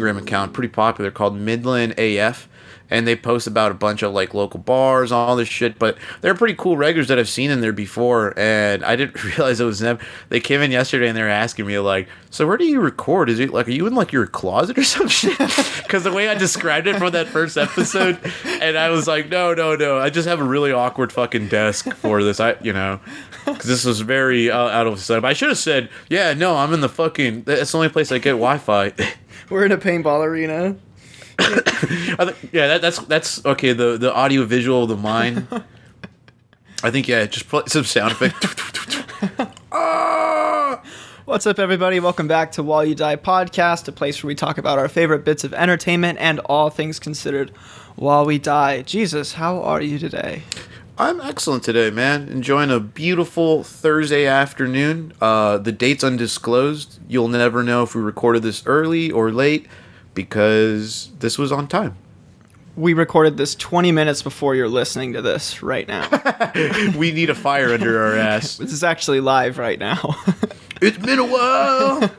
Instagram account, pretty popular called Midland AF, and they post about a bunch of like local bars, all this shit. But they're pretty cool regulars that I've seen in there before, and I didn't realize it was them. They came in yesterday and they were asking me like, "So where do you record? Is it like are you in like your closet or some shit?" Because the way I described it for that first episode, and I was like, "No, no, no, I just have a really awkward fucking desk for this. I, you know." Because this was very uh, out of sight. I should have said, "Yeah, no, I'm in the fucking. That's the only place I get Wi-Fi." We're in a paintball arena. I th- yeah, that, that's that's okay. The the audio visual of the mind. I think yeah, just play some sound effect. Ah! What's up, everybody? Welcome back to While You Die podcast, a place where we talk about our favorite bits of entertainment and all things considered while we die. Jesus, how are you today? I'm excellent today, man. Enjoying a beautiful Thursday afternoon. Uh, the date's undisclosed. You'll never know if we recorded this early or late because this was on time. We recorded this 20 minutes before you're listening to this right now. we need a fire under our ass. this is actually live right now. It's been a while.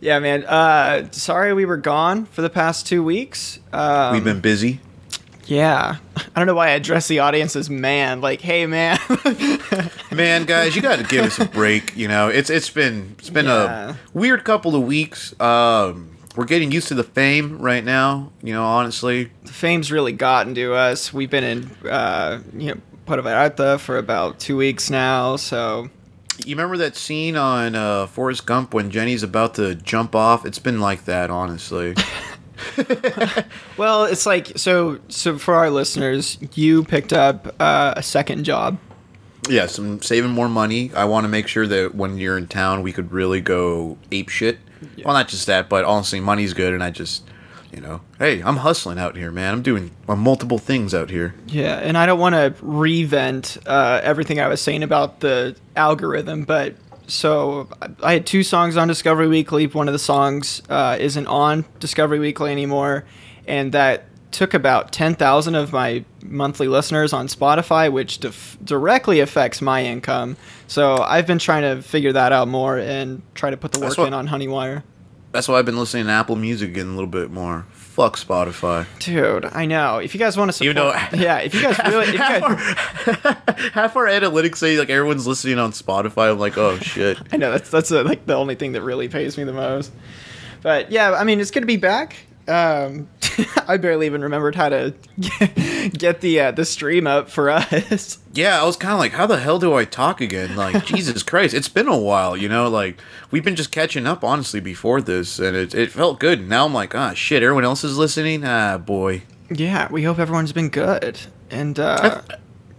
yeah, man. Uh, sorry we were gone for the past two weeks. Um, We've been busy. Yeah. I don't know why I address the audience as man. Like, hey, man. Man, guys, you got to give us a break. You know, it's it's been it's been Yeah. a weird couple of weeks. Um, we're getting used to the fame right now. You know, honestly, The Fame's really gotten to us. We've been in, uh, you know, Puerto Vallarta for about two weeks now. So, you remember that scene on uh, Forrest Gump when Jenny's about to jump off? It's been like that, honestly. well, it's like, so, so for our listeners, you picked up uh, a second job. yes, I'm saving more money. I want to make sure that when you're in town, we could really go ape shit. Well, not just that, but honestly, money's good, and I just. You know, hey, I'm hustling out here, man. I'm doing uh, multiple things out here. Yeah, and I don't want to revent uh, everything I was saying about the algorithm, but so I- had two songs on Discovery Weekly. One of the songs uh, isn't on Discovery Weekly anymore, and that took about 10,000 of my monthly listeners on Spotify, which dif- directly affects my income. So I've been trying to figure that out more and try to put the work what- in on Honeywire. That's why I've been listening to Apple Music again a little bit more. Fuck Spotify. Dude, I know. If you guys want to support, Even though- yeah, if you guys really, if you half, guys, our, half our analytics say like everyone's listening on Spotify. I'm like, oh shit. I know that's that's uh like the only thing that really pays me the most. But yeah, I mean, it's good to be back. Um, I barely even remembered how to get the uh, the stream up for us. Yeah, I was kind of like, how the hell do I talk again? Like, Jesus Christ, it's been a while, you know. Like, we've been just catching up, honestly, before this, and it it felt good. Now I'm like, ah, shit, everyone else is listening. Ah, boy. Yeah, we hope everyone's been good. And uh,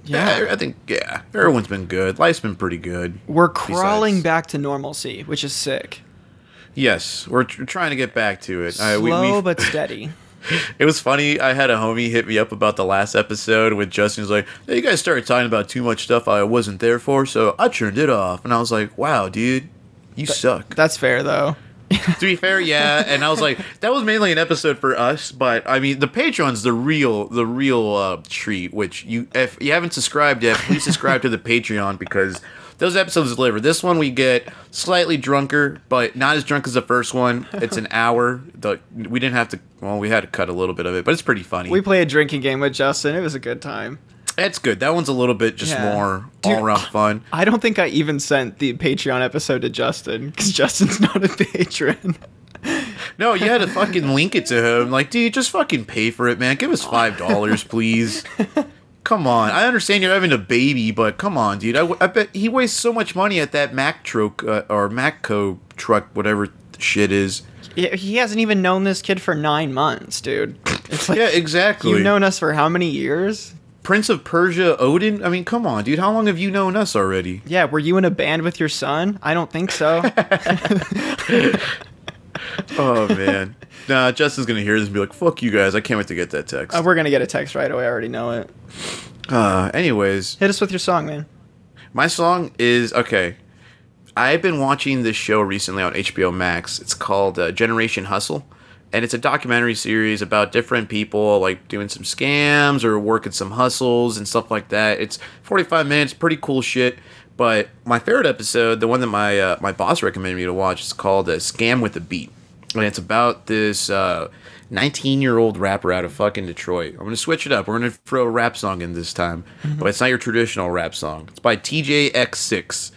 Yeah, yeah, I think yeah, everyone's been good. Life's been pretty good. we're crawling besides- back to normalcy, which is sick. Yes, we're tr- trying to get back to it. We- Slow we- but steady. It was funny. I had a homie hit me up about the last episode when Justin was like, hey, "You guys started talking about too much stuff I wasn't there for, so I turned it off." And I was like, "Wow, dude, you suck." That's fair though. to be fair, yeah. And I was like, that was mainly an episode for us, but I mean, the Patreon's the real, the real uh, treat. Which you, if you haven't subscribed yet, please subscribe to the Patreon because those episodes deliver. This one we get slightly drunker, but not as drunk as the first one. It's an hour. The we didn't have to. Well, we had to cut a little bit of it, but it's pretty funny. We played a drinking game with Justin. It was a good time. It's good. That one's a little bit just Yeah. more Dude, all around fun. I don't think I even sent the Patreon episode to Justin because Justin's not a patron. No, you had to fucking link it to him. Like, dude, just fucking pay for it, man. Give us five dollars, please. Come on. I understand you're having a baby, but come on, dude. I bet he wastes so much money at that Mac truck uh, or Matco truck, whatever shit is. He hasn't even known this kid for nine months, dude. It's like Yeah, exactly. you've known us for how many years? Prince of Persia, Odin. I mean, come on, dude. How long have you known us already? Yeah, were you in a band with your son? I don't think so. Oh man. nah, Justin's gonna hear this and be like, "Fuck you guys! I can't wait to get that text." uh, we're gonna get a text right away. I already know it. Uh, anyways, Hit us with your song, man. My song is okay. I've been watching this show recently on HBO Max. It's called uh, Generation Hustle, and it's a documentary series about different people like doing some scams or working some hustles and stuff like that. It's 45 minutes, pretty cool shit. But my favorite episode, the one that my uh, my boss recommended me to watch, is called uh, "Scam with a Beat," and it's about this 19 year old rapper out of fucking Detroit. I'm gonna switch it up. We're gonna throw a rap song in this time, but it's not your traditional rap song. It's by Teejayx6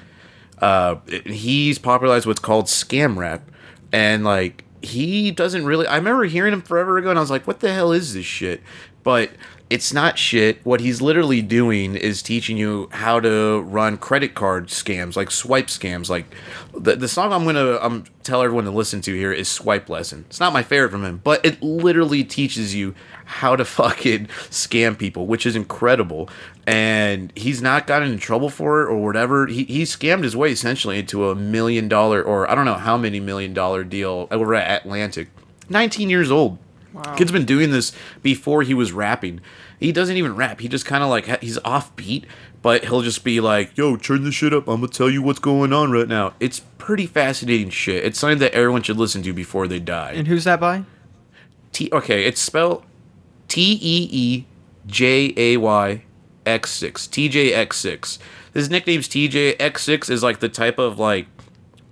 uh, he's popularized what's called scam rap, and like he doesn't really. I remember hearing him forever ago, and I was like, "What the hell is this shit?" But it's not shit. What he's literally doing is teaching you how to run credit card scams, like swipe scams. Like the the song I'm gonna um tell everyone to listen to here is "Swipe Lesson." It's not my favorite from him, but it literally teaches you how to fucking scam people, which is incredible. And he's not gotten in trouble for it or whatever. He, he scammed his way essentially into a million dollar or I don't know how many million dollar deal over at Atlantic. 19 years old. Kid's been doing this before he was rapping. He doesn't even rap. He just kind of like he's offbeat, but he'll just be like, "Yo, turn this shit up. I'm gonna tell you what's going on right now." It's pretty fascinating shit. It's something that everyone should listen to before they die. And who's that by? T. Okay, it's spelled T E E J A Y X six. T J X six. His nickname's TJ X six is like the type of like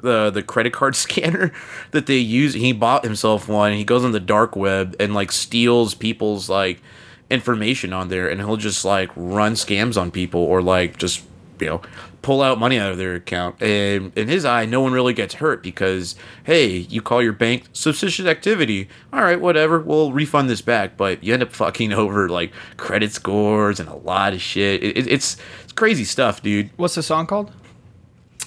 the the credit card scanner that they use. He bought himself one. He goes on the dark web and like steals people's like information on there, and he'll just like run scams on people or like just you know pull out money out of their account. And in his eye, no one really gets hurt because hey, you call your bank suspicious activity. All right, whatever. We'll refund this back, but you end up fucking over like credit scores and a lot of shit. It, it, it's it's crazy stuff, dude. What's the song called?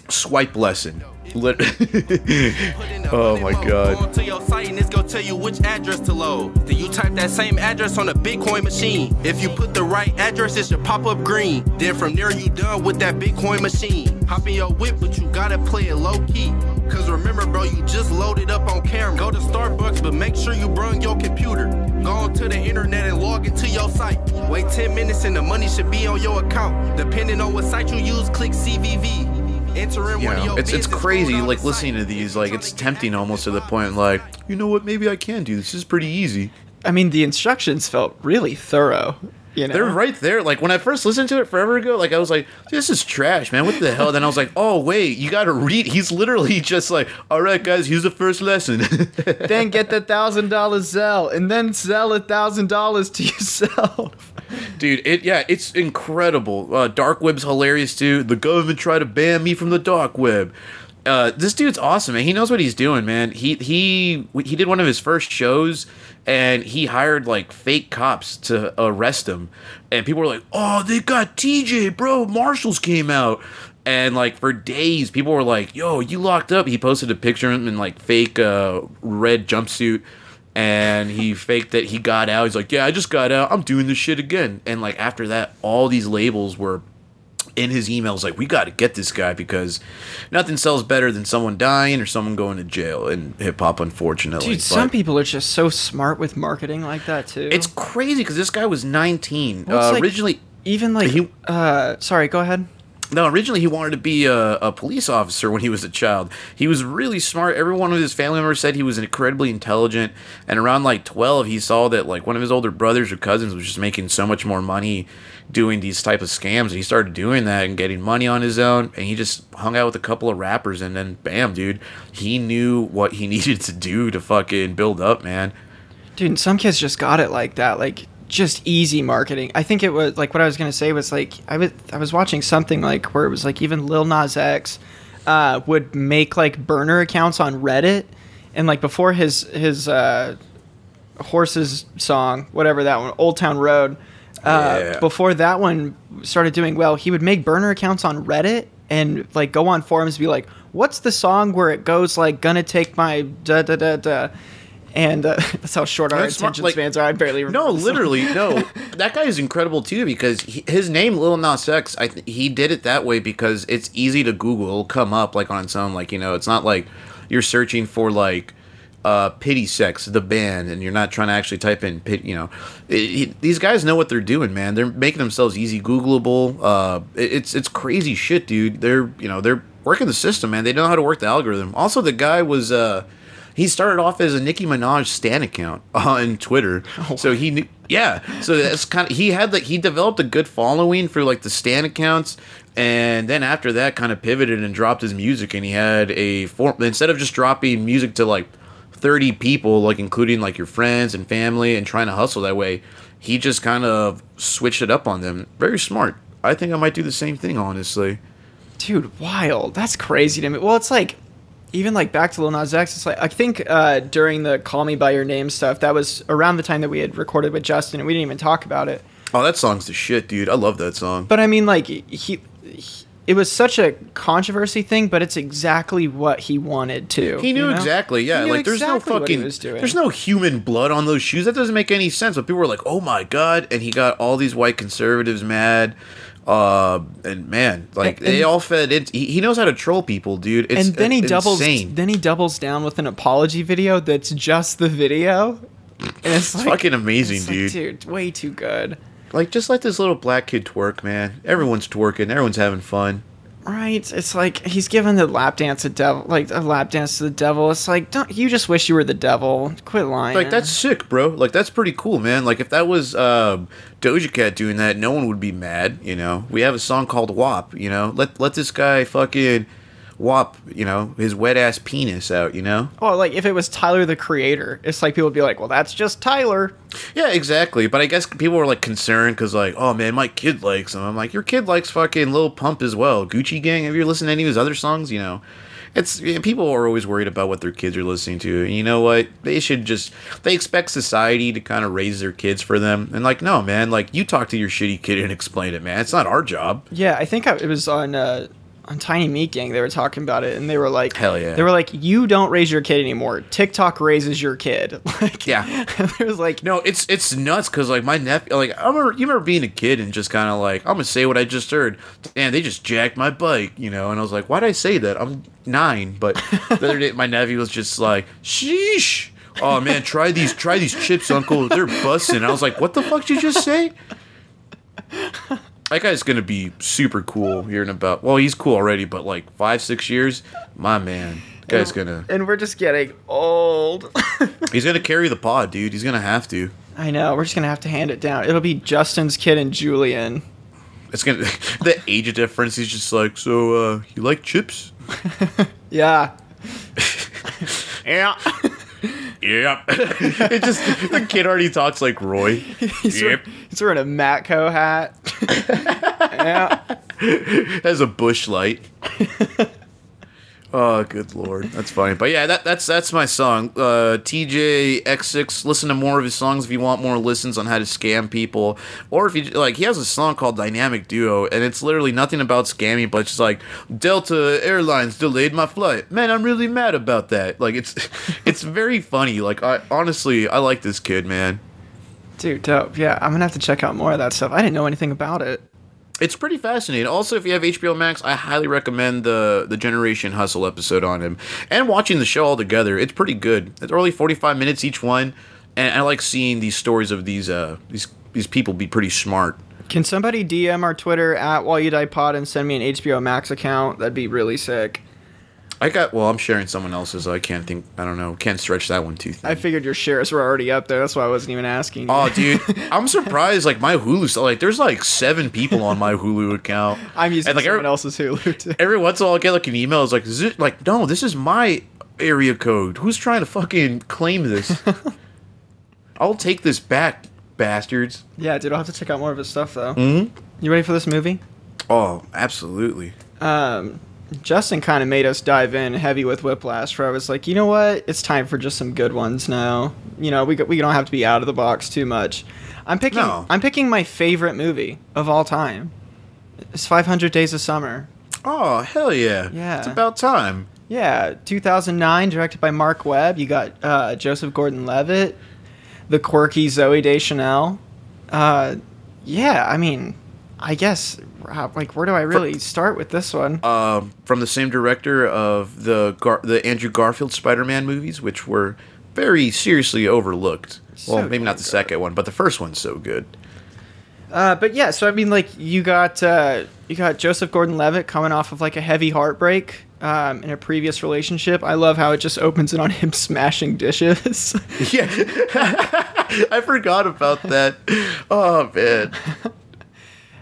Swipe lesson. Lit- oh my god. to your site and it's gonna tell you which address to load. Then you type that same address on a Bitcoin machine. If you put the right address, it should pop up green. Then from there you done with that Bitcoin machine. Hop in your whip, but you gotta play it low key. Cause remember, bro, you just loaded up on camera. Go to Starbucks, but make sure you bring your computer. Go onto the internet and log into your site. Wait 10 minutes and the money should be on your account. Depending on what site you use, click CVV. Enter in You one of know, your it's it's crazy. Like listening to these, like it's tempting almost to the point. Like you know what? Maybe I can do this. This is pretty easy. I mean, the instructions felt really thorough. You know, They're right there. Like when I first listened to it forever ago, like I was like, "This is trash, man. What the hell?" Then I was like, "Oh wait, you got to read." He's literally just like, "All right, guys, here's the first lesson." then get the thousand dollars Zelle, and then sell a thousand dollars to yourself. Dude, it yeah, it's incredible. Uh, dark web's hilarious too. The government tried to ban me from the dark web. Uh, this dude's awesome, man. He knows what he's doing, man. He he he did one of his first shows, and he hired like fake cops to arrest him. And people were like, "Oh, they got TJ, bro. Marshals came out." And like for days, people were like, "Yo, you locked up." He posted a picture of him in like fake uh, red jumpsuit and he faked that he got out. He's like, "Yeah, I just got out. I'm doing this shit again." And like after that, all these labels were in his emails like, "We got to get this guy because nothing sells better than someone dying or someone going to jail in hip hop." Unfortunately, Dude, But some people are just so smart with marketing like that too. It's crazy because this guy was 19. Well, uh, like- originally, even like he- uh sorry, go ahead. No, originally he wanted to be a, a police officer when he was a child. He was really smart. Everyone of his family members said he was incredibly intelligent. And around like 12, he saw that like one of his older brothers or cousins was just making so much more money doing these type of scams. And he started doing that and getting money on his own. And he just hung out with a couple of rappers. And then bam, dude, he knew what he needed to do to fucking build up, man. Dude, some kids just got it like that, like just easy marketing. I think it was like what I was gonna say was like I was I was watching something like where it was like even Lil Nas X uh, would make like burner accounts on Reddit, and like before his his uh, horses song, whatever that one, Old Town Road. Uh, Yeah. Before that one started doing well, he would make burner accounts on Reddit and like go on forums and be like, "What's the song where it goes like gonna take my da da da da." And uh, that's how short our That's attention like- spans are. I barely remember. No, literally, no. That guy is incredible too because he, his name Lil Nas X. I th- he did it that way because it's easy to Google. It'll come up like on its own. Like you know, it's not like you're searching for like uh, Pity Sex, the band, and you're not trying to actually type in pit. You know, It- it- these guys know what they're doing, man. They're making themselves easy Googleable. Uh, it- it's it's crazy shit, dude. They're you know they're working the system, man. They know how to work the algorithm. Also, the guy was uh, he started off as a Nicki Minaj stan account on Twitter, oh, so he knew. Yeah, so that's kind of he had like he developed a good following for like the stan accounts, and then after that, kind of pivoted and dropped his music, and he had a form instead of just dropping music to like 30 people, like including like your friends and family, and trying to hustle that way, he just kind of switched it up on them. Very smart. I think I might do the same thing, honestly. Dude, wild. That's crazy to me. Well, it's like even like back to Lil Nas X. It's like I think uh, during the "Call Me by Your Name" stuff, that was around the time that we had recorded with Justin, and we didn't even talk about it. Oh, that song's the shit, dude. I love that song. But I mean, like he, he it was such a controversy thing, but it's exactly what he wanted to. He knew you know? exactly, yeah. Knew like there's exactly no fucking, there's no human blood on those shoes. That doesn't make any sense. But people were like, "Oh my god!" And he got all these white conservatives mad. Uh, and man, like And- they all fed in. He, he knows how to troll people, dude. It's and then he doubles. insane. Then he doubles down with an apology video that's just the video, and it's, like, fucking amazing, it's like, dude. dude, way too good. Like, just let this little black kid twerk, man. Everyone's twerking. Everyone's having fun. Right? It's like he's giving the lap dance to devil, like a lap dance to the devil. It's like, don't you just wish you were the devil? Quit lying. Like that's sick, bro. Like that's pretty cool, man. Like if that was um, Doja Cat doing that, no one would be mad. You know, we have a song called WAP. You know, let let this guy fucking WAP. You know, his wet ass penis out. You know. Oh, like if it was Tyler the Creator, it's like people would be like, well, that's just Tyler. Yeah, exactly. But I guess people were like concerned because like, oh man, my kid likes him. I'm like, your kid likes fucking Lil Pump as well. Gucci Gang. Have you listened to any of his other songs? You know. It's yeah, people are always worried about what their kids are listening to. And you know what? They should just they expect society to kind of raise their kids for them. And like, no, man, like you talk to your shitty kid and explain it, man. It's not our job. Yeah, I think I, it was on uh, on Tiny Meat Gang. They were talking about it, and they were like, Hell yeah. They were like, you don't raise your kid anymore. TikTok raises your kid. Like, Yeah. it was like, No, it's it's nuts because like my nephew, like I remember you remember being a kid and just kind of like I'm gonna say what I just heard. Damn, they just jacked my bike, you know. And I was like, why'd I say that? I'm nine, but the other day my nephew was just like, sheesh. Oh man, try these try these chips, Uncle. They're busting. I was like, what the fuck did you just say? That guy's gonna be super cool here in about. Well, he's cool already, but like five six years, my man, that guy's gonna and we're just getting old. he's gonna carry the pod, dude. He's gonna have to. I know. We're just gonna have to hand it down. It'll be Justin's kid and Julian. It's gonna the age difference. He's just like, so uh, you like chips? Yeah. yeah. Yep. it just the kid already talks like Roy. He's, wearing, he's wearing a Matco hat. yeah. Has a Busch Light. Oh, good lord, that's funny. But yeah, that, that's that's my song. Uh, Teejayx6. Listen to more of his songs if you want more listens on how to scam people, or if you like, he has a song called Dynamic Duo, and it's literally nothing about scamming, but it's just like Delta Airlines delayed my flight. Man, I'm really mad about that. Like it's it's very funny. Like I honestly, I like this kid, man. Dude, dope. Yeah, I'm gonna have to check out more of that stuff. I didn't know anything about it. It's pretty fascinating. Also, if you have HBO Max, I highly recommend the the Generation Hustle episode on him and watching the show all together. It's pretty good. It's only forty five minutes each one, and I like seeing these stories of these uh these these people be pretty smart. Can somebody DM our Twitter at While You Die Pod and send me an HBO Max account? That'd be really sick. I got well. I'm sharing someone else's. So I can't think. I don't know. Can't stretch that one too thin. I figured your shares were already up there. That's why I wasn't even asking. you. Oh, dude, I'm surprised. Like my Hulu, like there's like seven people on my Hulu account. I'm using and, like, someone every- else's Hulu too. every once in a while I get like an email. It's like, is it like, no, this is my area code. Who's trying to fucking claim this? I'll take this back, bastards. Yeah, dude, I'll have to check out more of his stuff though. Mm-hmm. You ready for this movie? Oh, absolutely. Um, Justin kind of made us dive in heavy with Whiplash, where I was like, you know what? It's time for just some good ones now. You know, we we don't have to be out of the box too much. I'm picking. No. I'm picking my favorite movie of all time. It's 500 Days of Summer. Oh, hell yeah. Yeah. It's about time. Yeah, 2009, directed by Marc Webb. You got uh, Joseph Gordon-Levitt, the quirky Zooey Deschanel. Uh, yeah, I mean, I guess like where do I really start with this one? Um, from the same director of the Gar- the Andrew Garfield Spider-Man movies, which were very seriously overlooked. So well, maybe not the good. second one, but the first one's so good. Uh, but yeah, so I mean, like you got uh, you got Joseph Gordon-Levitt coming off of like a heavy heartbreak um, in a previous relationship. I love how it just opens it on him smashing dishes. Yeah, I forgot about that. Oh man,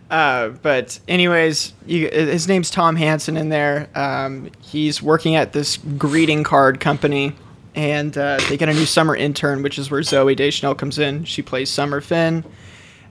Uh, but anyways, you, his name's Tom Hansen in there. Um, he's working at this greeting card company, and uh, they get a new summer intern, which is where Zooey Deschanel comes in. She plays Summer Finn.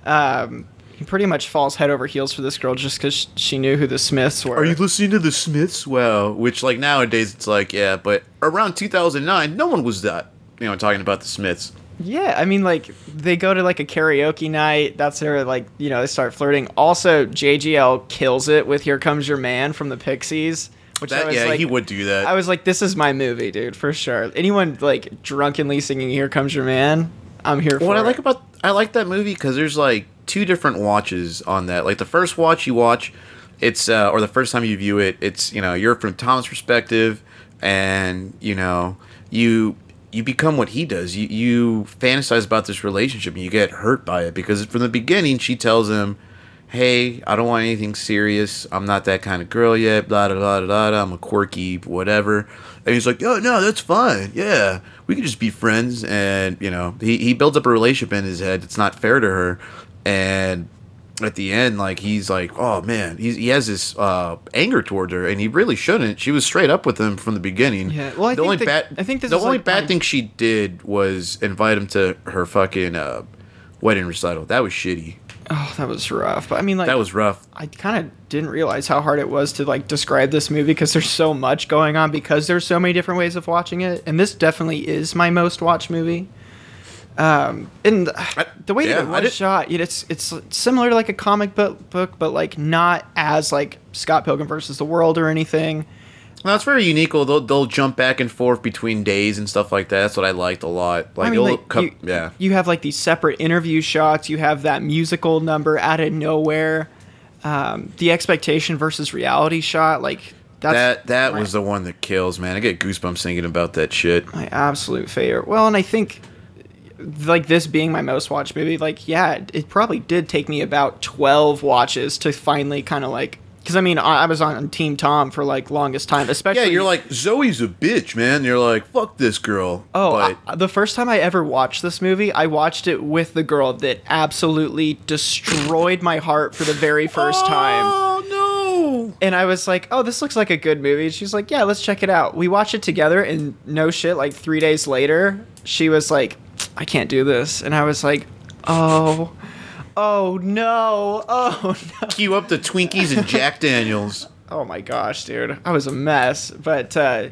Um, he pretty much falls head over heels for this girl just because she knew who the Smiths were. are you listening to the Smiths? Wow, which like nowadays it's like yeah, but around 2009, no one was that you know talking about the Smiths. Yeah, I mean, like they go to like a karaoke night. That's where like you know they start flirting. Also, JGL kills it with "Here Comes Your Man" from the Pixies. Which I was yeah, like, he would do that. I was like, this is my movie, dude, for sure. Anyone like drunkenly singing "Here Comes Your Man," I'm here for. what I it. like about I like that movie because there's like two different watches on that. Like the first watch you watch, it's uh, or the first time you view it, it's you know you're from Tom's perspective, and you know you you become what he does. You you fantasize about this relationship and you get hurt by it because from the beginning she tells him. Hey, I don't want anything serious. I'm not that kind of girl yet. Blah blah blah blah. blah. I'm a quirky whatever. And he's like, "Oh no, that's fine. Yeah, we can just be friends." And you know, he he builds up a relationship in his head. It's not fair to her, and at the end, like he's like, "Oh man," he's, he has this uh, anger towards her, and he really shouldn't. She was straight up with him from the beginning. Yeah, well, I the think only the- bad, I think the only like, bad my- thing she did was invite him to her fucking uh, wedding recital. That was shitty. Oh, that was rough. But I mean, like That was rough. I kind of didn't realize how hard it was to like describe this movie because there's so much going on because there's so many different ways of watching it, and this definitely is my most watched movie. Um, and the way yeah, that it was shot, it- it's it's similar to like a comic book book, but like not as like Scott Pilgrim versus the World or anything. It's very unique. They'll they'll jump back and forth between days and stuff like that. That's what I liked a lot. Like, I mean, like, co- you, yeah. you have like these separate interview shots. You have that musical number out of nowhere. Um, the expectation versus reality shot, like that's that that was the one that kills, man. I get goosebumps thinking about that shit. my absolute favorite. Well, and I think like this being my most watched movie, like yeah, it, probably did take me about twelve watches to finally kind of like. Because I mean, I, I was on Team Tom for like longest time, especially. Yeah, you're like Zooey's a bitch, man. You're like fuck this girl. Oh, but I- the first time I ever watched this movie, I watched it with the girl that absolutely destroyed my heart for the very first oh, time. Oh no! And I was like, "Oh, this looks like a good movie." And she's like, "Yeah, let's check it out." We watched it together, and no shit, like three days later, she was like, "I can't do this," and I was like, "Oh, oh no, oh no." Cue up the Twinkies and Jack Daniels. Oh my gosh, dude. I was a mess. But uh,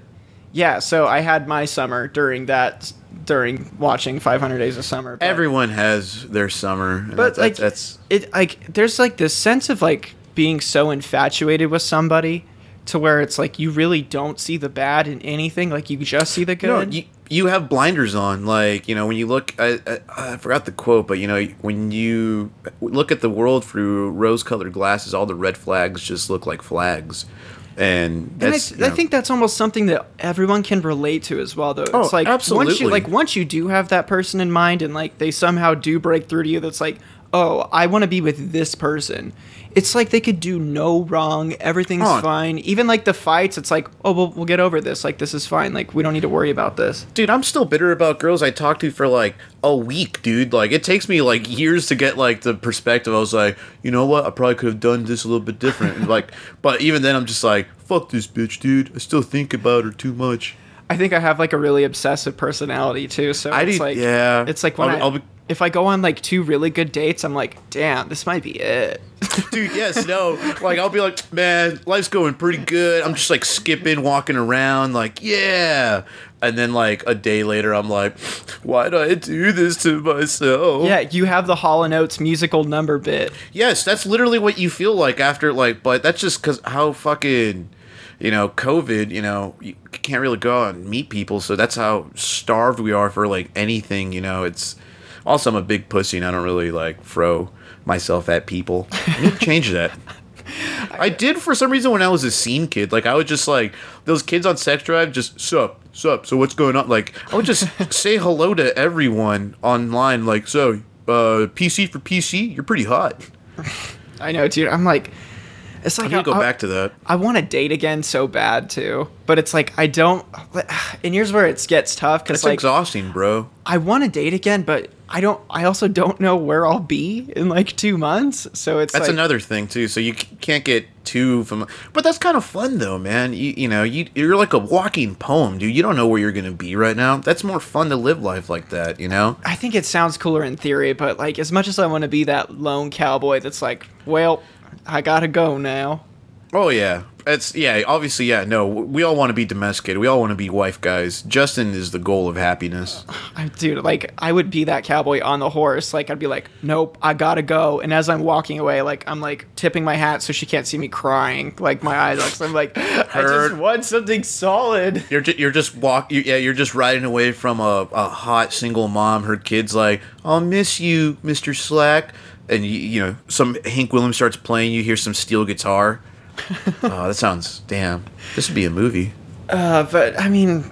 yeah, so I had my summer during that during watching 500 Days of Summer. But, Everyone has their summer. and but that's, like that's it like there's like this sense of like being so infatuated with somebody to where it's like you really don't see the bad in anything, like you just see the no, good. you, you have blinders on. Like you know when you look, I, I, I forgot the quote, but you know when you look at the world through rose-colored glasses, all the red flags just look like flags, and and I, you I think that's almost something that everyone can relate to as well though. Oh, it's like once you like once you do have that person in mind and like they somehow do break through to you that's like, "Oh, I want to be with this person." It's like they could do no wrong. Everything's Oh. fine. Even like the fights, it's like, "Oh, we'll, we'll get over this. Like this is fine. Like we don't need to worry about this." Dude, I'm still bitter about girls I talked to for like a week, dude. Like it takes me like years to get like the perspective. I was like, you know what? I probably could have done this a little bit different. And, like, but even then, I'm just like, fuck this bitch, dude. I still think about her too much. I think I have like a really obsessive personality too. So I it's do- like, yeah. it's like when I'll- I, I'll be- if I go on like two really good dates, I'm like, damn, this might be it. Dude, yes, no. Like I'll be like, man, life's going pretty good. I'm just like skipping, walking around, like, yeah. And then like a day later, I'm like, why do I do this to myself? yeah, you have the Hall and Oates musical number bit. Yes, that's literally what you feel like after like, but that's just because how fucking, you know, COVID. You know, you can't really go out and meet people, so that's how starved we are for like anything. You know, it's also I'm a big pussy and I don't really like throw myself at people. I need to change that. I did for some reason when I was a scene kid. Like I would just like those kids on Sex Drive, just sup, sup. So what's going on? Like I would just say hello to everyone online. Like so, uh, PC for PC, you're pretty hot. I know, dude. I'm like, it's I like need to go I- back to that. I want to date again so bad too, but it's like I don't. And here's where it gets tough because It's like exhausting, bro. I want to date again, but I don't. I also don't know where I'll be in like two months. So it's That's like, another thing too. So you can't get too from, but that's kind of fun though, man. You you know you you're like a walking poem, dude. You don't know where you're gonna be right now. That's more fun to live life like that, you know. I think it sounds cooler in theory, but like as much as I want to be that lone cowboy that's like, well, I gotta go now. Oh yeah, it's yeah. Obviously, yeah. No, we all want to be domesticated. We all want to be wife guys. Justin is the goal of happiness. I, dude, like I would be that cowboy on the horse. Like I'd be like, nope, I gotta go. And as I'm walking away, like I'm like tipping my hat so she can't see me crying. Like my eyes, like I'm like, I just want something solid. You're just, you're just walk. You, yeah, you're just riding away from a, a hot single mom. Her kid's like, "I'll miss you, Mister Slack," and you, you know some Hank Williams starts playing. You hear some steel guitar. oh, that sounds damn. This would be a movie. Uh, but I mean,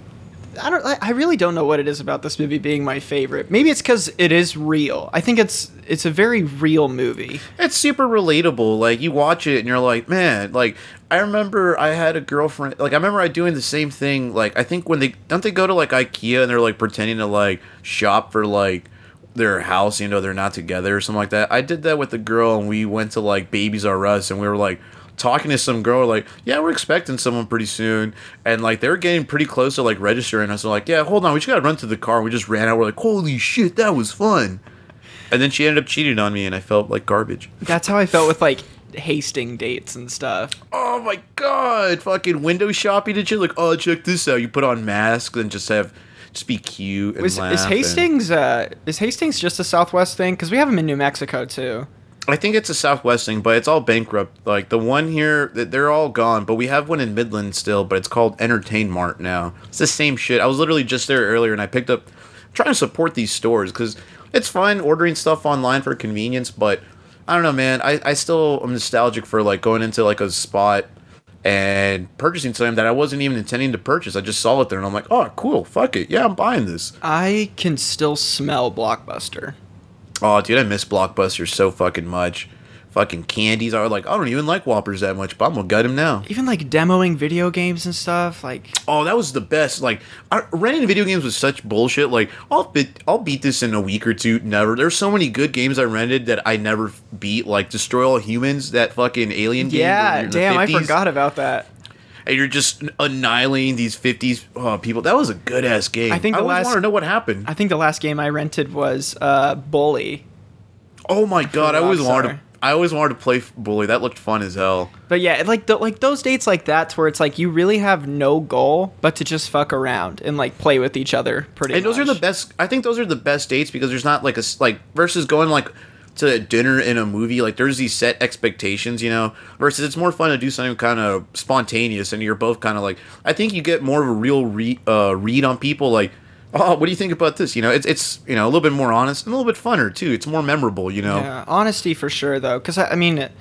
I don't. I, I really don't know what it is about this movie being my favorite. Maybe it's because it is real. I think it's it's a very real movie. It's super relatable. Like you watch it and you're like, man, like I remember I had a girlfriend. Like I remember I doing the same thing. Like I think when they don't they go to like IKEA and they're like pretending to like shop for like their house, you know, they're not together or something like that. I did that with a girl and we went to like Babies R Us and we were like talking to some girl like yeah we're expecting someone pretty soon and like they were getting pretty close to like registering us so like yeah hold on we just gotta run to the car and we just ran out we're like holy shit that was fun and then she ended up cheating on me and i felt like garbage That's how I felt with like hasting dates and stuff. Oh my god, fucking window shopping and shit. Like, oh, check this out. You put on masks and just have, just be cute and Is, laugh. is and- Hastings uh, is Hastings just a Southwest thing? Because we have them in New Mexico too. I think it's a Southwest thing, but it's all bankrupt. Like the one here, they're all gone. But we have one in Midland still, but it's called Entertainmart now. It's the same shit. I was literally just there earlier, and I picked up, trying to support these stores because it's fine ordering stuff online for convenience, but I don't know, man. I, I still am nostalgic for like going into like a spot and purchasing something that I wasn't even intending to purchase. I just saw it there, and I'm like, oh, cool, fuck it, yeah, I'm buying this. I can still smell Blockbuster. Oh, dude, I miss Blockbuster so fucking much. Fucking candies. I was like, I don't even like Whoppers that much, but I'm gonna gut him now. Even like demoing video games and stuff. Like Oh, that was the best. Like, I, renting video games was such bullshit. Like, I'll beat, I'll beat this in a week or two. Never. There's so many good games I rented that I never beat. Like, Destroy All Humans, that fucking alien game. yeah, you're in the damn, I forgot about that. And you're just annihilating these 50s oh, people. That was a good ass game. I think the always last- want to know what happened. I think the last game I rented was uh, Bully. oh my god, I always wanted to. I always wanted to play Bully. That looked fun as hell. But yeah, like the, like those dates like that's where it's like you really have no goal but to just fuck around and like play with each other. Pretty. and those are the best i think those are the best dates because there's not like a like versus going like to dinner in a movie like there's these set expectations you know versus it's more fun to do something kind of spontaneous and you're both kind of like i think you get more of a real re- uh, read on people like oh what do you think about this you know it's it's you know a little bit more honest and a little bit funner too it's more memorable you know Yeah, honesty for sure though, because I, I mean, it-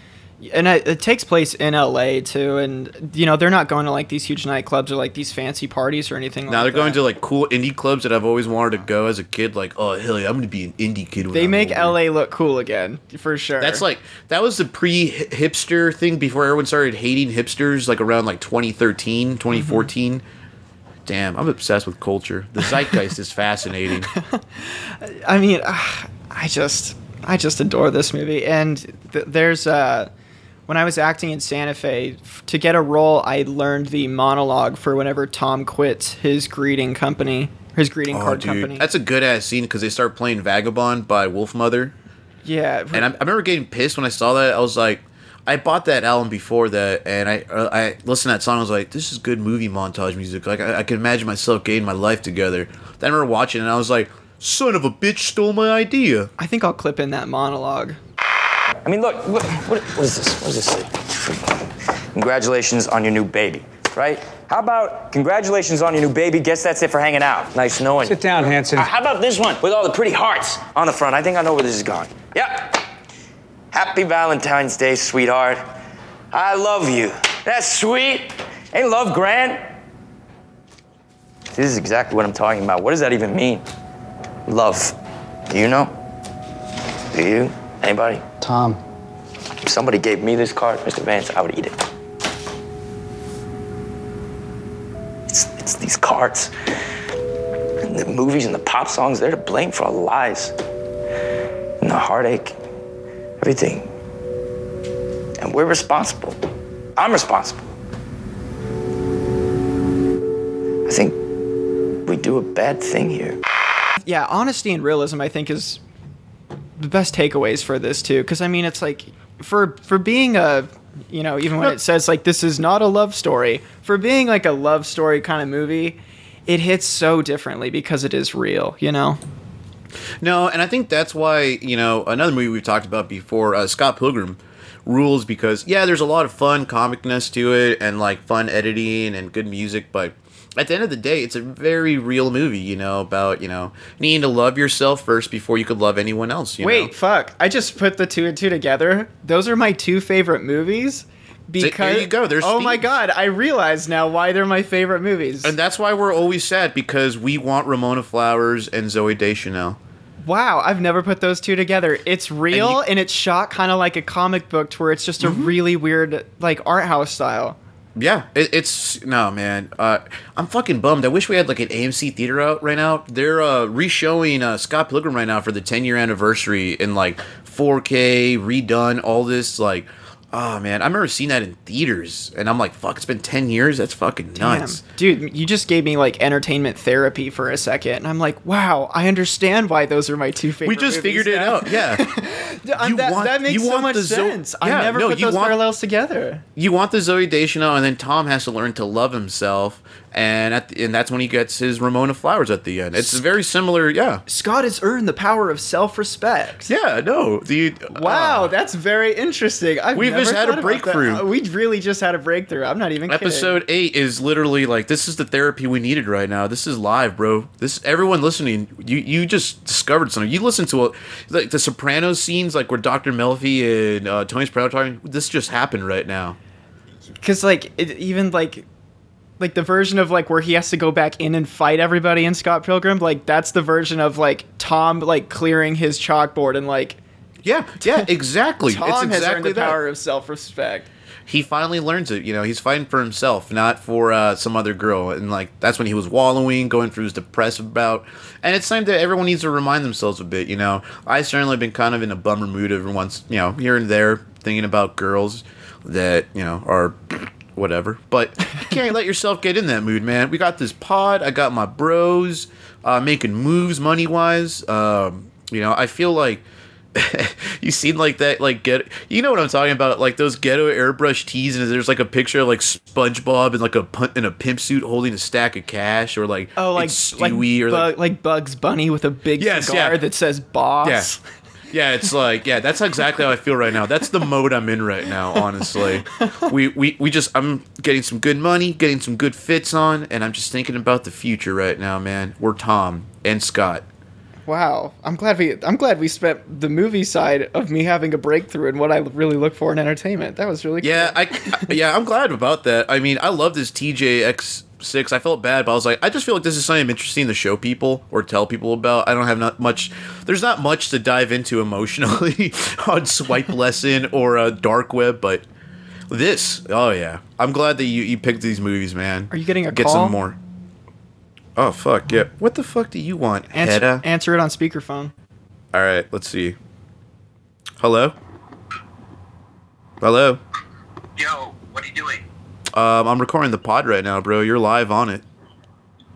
and it, it takes place in L.A. too, and you know they're not going to like these huge nightclubs or like these fancy parties or anything. now like they're going to like cool indie clubs that I've always wanted to go as a kid. Like, oh hell yeah, I'm gonna be an indie kid. They I'm make older. L.A. look cool again for sure. That's like that was the pre-hipster thing before everyone started hating hipsters like around like 2013, 2014. Damn, I'm obsessed with culture. The zeitgeist is fascinating. I mean, ah, I just, I just adore this movie. And th- there's, uh, when I was acting in Santa Fe, f- to get a role, I learned the monologue for whenever Tom quits his greeting company, his greeting Oh, card dude, company. that's a good ass scene because they start playing "Vagabond" by Wolfmother, yeah, and I, I remember getting pissed when I saw that. I was like, I bought that album before that, and I uh, I listened to that song. I was like, this is good movie montage music. Like I, I can imagine myself getting my life together. Then I remember watching, it and I was like, son of a bitch stole my idea. I think I'll clip in that monologue. I mean, look, look what, what is this? What does this say? Congratulations on your new baby, right? How about congratulations on your new baby? Guess that's it for hanging out. Nice knowing you. Sit down, Hansen. Uh, how about this one with all the pretty hearts on the front? I think I know where this is going. Yep. Happy Valentine's Day, sweetheart. I love you. That's sweet. Ain't love grand? This is exactly what I'm talking about. What does that even mean? Love. Do you know? Do you? Anybody? Tom. If somebody gave me this card, Mr. Vance, I would eat it. It's, it's these cards. And the movies and the pop songs, they're to blame for all the lies and the heartache, everything. And we're responsible. I'm responsible. I think we do a bad thing here. yeah, honesty and realism I think is the best takeaways for this too cuz I mean it's like for for being a you know, even when it says like this is not a love story, for being like a love story kind of movie, it hits so differently because it is real, you know. No, and I think that's why you know another movie we've talked about before, uh, Scott Pilgrim, rules because yeah, there's a lot of fun comicness to it and like fun editing and good music, but at the end of the day, it's a very real movie. You know about you know needing to love yourself first before you could love anyone else. You Wait, know? fuck. I just put the two and two together. Those are my two favorite movies. Because you go, there's oh my god, I realize now why they're my favorite movies. and that's why we're always sad because we want Ramona Flowers and Zooey Deschanel. Wow, I've never put those two together. It's real you- and, it's shot kind of like a comic book, to where it's just a Mm-hmm. really weird like art house style. Yeah, it, it's no man. Uh, I'm fucking bummed. I wish we had like an AMC theater out right now. They're uh, re-showing uh, Scott Pilgrim right now for the 10 year anniversary in like 4K, redone all this. Like, oh man, I remember seeing that in theaters, and I'm like, fuck, it's been 10 years. That's fucking nuts. Damn. Dude, you just gave me like entertainment therapy for a second, and I'm like, wow, I understand why those are my two favorite. We just figured it out. Yeah, You that, want- that makes so much the Zo- sense. I never no, put those want- parallels together. you want the Zooey Deschanel, and then Tom has to learn to love himself, and at the, and that's when he gets his Ramona Flowers at the end. It's very similar. Yeah. Scott has earned the power of self-respect. Yeah. No. the Wow, uh, that's very interesting. I've We've never just had a thought about that. breakthrough. Uh, We really just had a breakthrough. I'm not even kidding. Episode eight is literally like this is the therapy we needed right now. This is live, bro. This everyone listening, you you just discovered something. You listen to a, like the Sopranos scenes, like where Dr. Melfi and uh, Tony Soprano talking. This just happened right now. because like it, even like like the version of like where he has to go back in and fight everybody in Scott Pilgrim, like that's the version of like Tom like clearing his chalkboard and like Yeah, yeah, exactly. Tom it's has earned exactly the that. power of self-respect. he finally learns it. You know, he's fighting for himself, not for uh, some other girl. And like that's when he was wallowing, going through his depressive bout. And it's time that everyone needs to remind themselves a bit. You know, I certainly have been kind of in a bummer mood every once, you know, here and there, thinking about girls that you know are whatever. But you can't let yourself get in that mood, man. We got this pod. I got my bros uh, making moves money wise. Um, you know, I feel like you seen like that like get you know what I'm talking about like those ghetto airbrush tees and there's like a picture of like SpongeBob in like a pun- in a pimp suit holding a stack of cash or like Oh, like it's like, Stewie or Bu- like like Bugs Bunny with a big Yes, cigar yeah. that says "Boss." yeah yeah it's like yeah that's exactly how I feel right now. That's the mode I'm in right now honestly. We we we just I'm getting some good money getting some good fits on and I'm just thinking about the future right now man. We're Tom and Scott Wow, I'm glad we I'm glad we spent the movie side of me having a breakthrough and what I really look for in entertainment. That was really Yeah, cool. I yeah, I'm glad about that. I mean, I love this Teejayx6. I felt bad, but I was like, I just feel like this is something interesting to show people or tell people about. I don't have not much. There's not much to dive into emotionally on Swipe Lesson or uh, Dark Web, but this, oh yeah, I'm glad that you you picked these movies, man. Are you getting a Get call? some more. Oh fuck yeah! What the fuck do you want, answer, Hedda? answer it on speakerphone. All right, let's see. Hello. Hello. Yo, what are you doing? Um, I'm recording the pod right now, bro. You're live on it.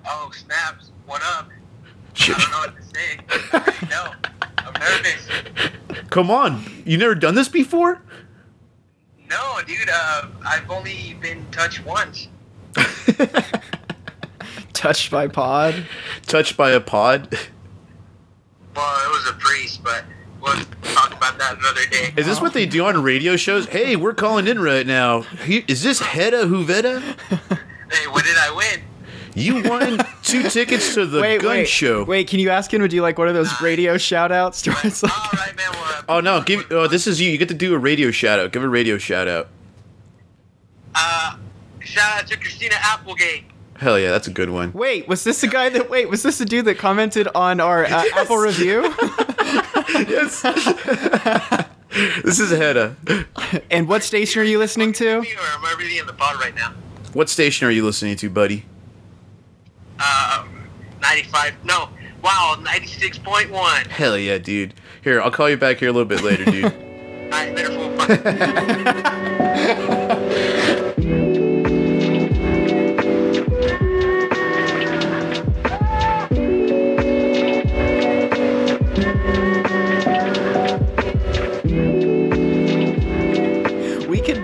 Oh, snaps. What up? I don't know what to say. no, I'm nervous. Come on, you never done this before? No, dude, uh, I've only been touched once. Touched by Pod. Touched by a pod? Well, it was a priest, but we'll talk about that another day. Is this what they do on radio shows? Hey, we're calling in right now. He- Is this Hedda Huvetta? Hey, what did I win? You won two tickets to the wait, gun wait, show. Wait, can you ask him to do like one of those radio shout outs? To where it's like, All right, man. Well, uh, Oh no, give. Oh, this is you. You get to do a radio shout out. Give a radio shout out. uh, shout out to Christina Applegate. Hell yeah, that's a good one. wait, was this the guy that? Wait, was this the dude that commented on our uh, Apple review? yes. this is Hedda. And what station are you listening to? Or am I really in the pod right now? What station are you listening to, buddy? Uh, 95. No. Wow, 96.1. Hell yeah, dude. Here, I'll call you back here a little bit later, dude. Alright, later, fool.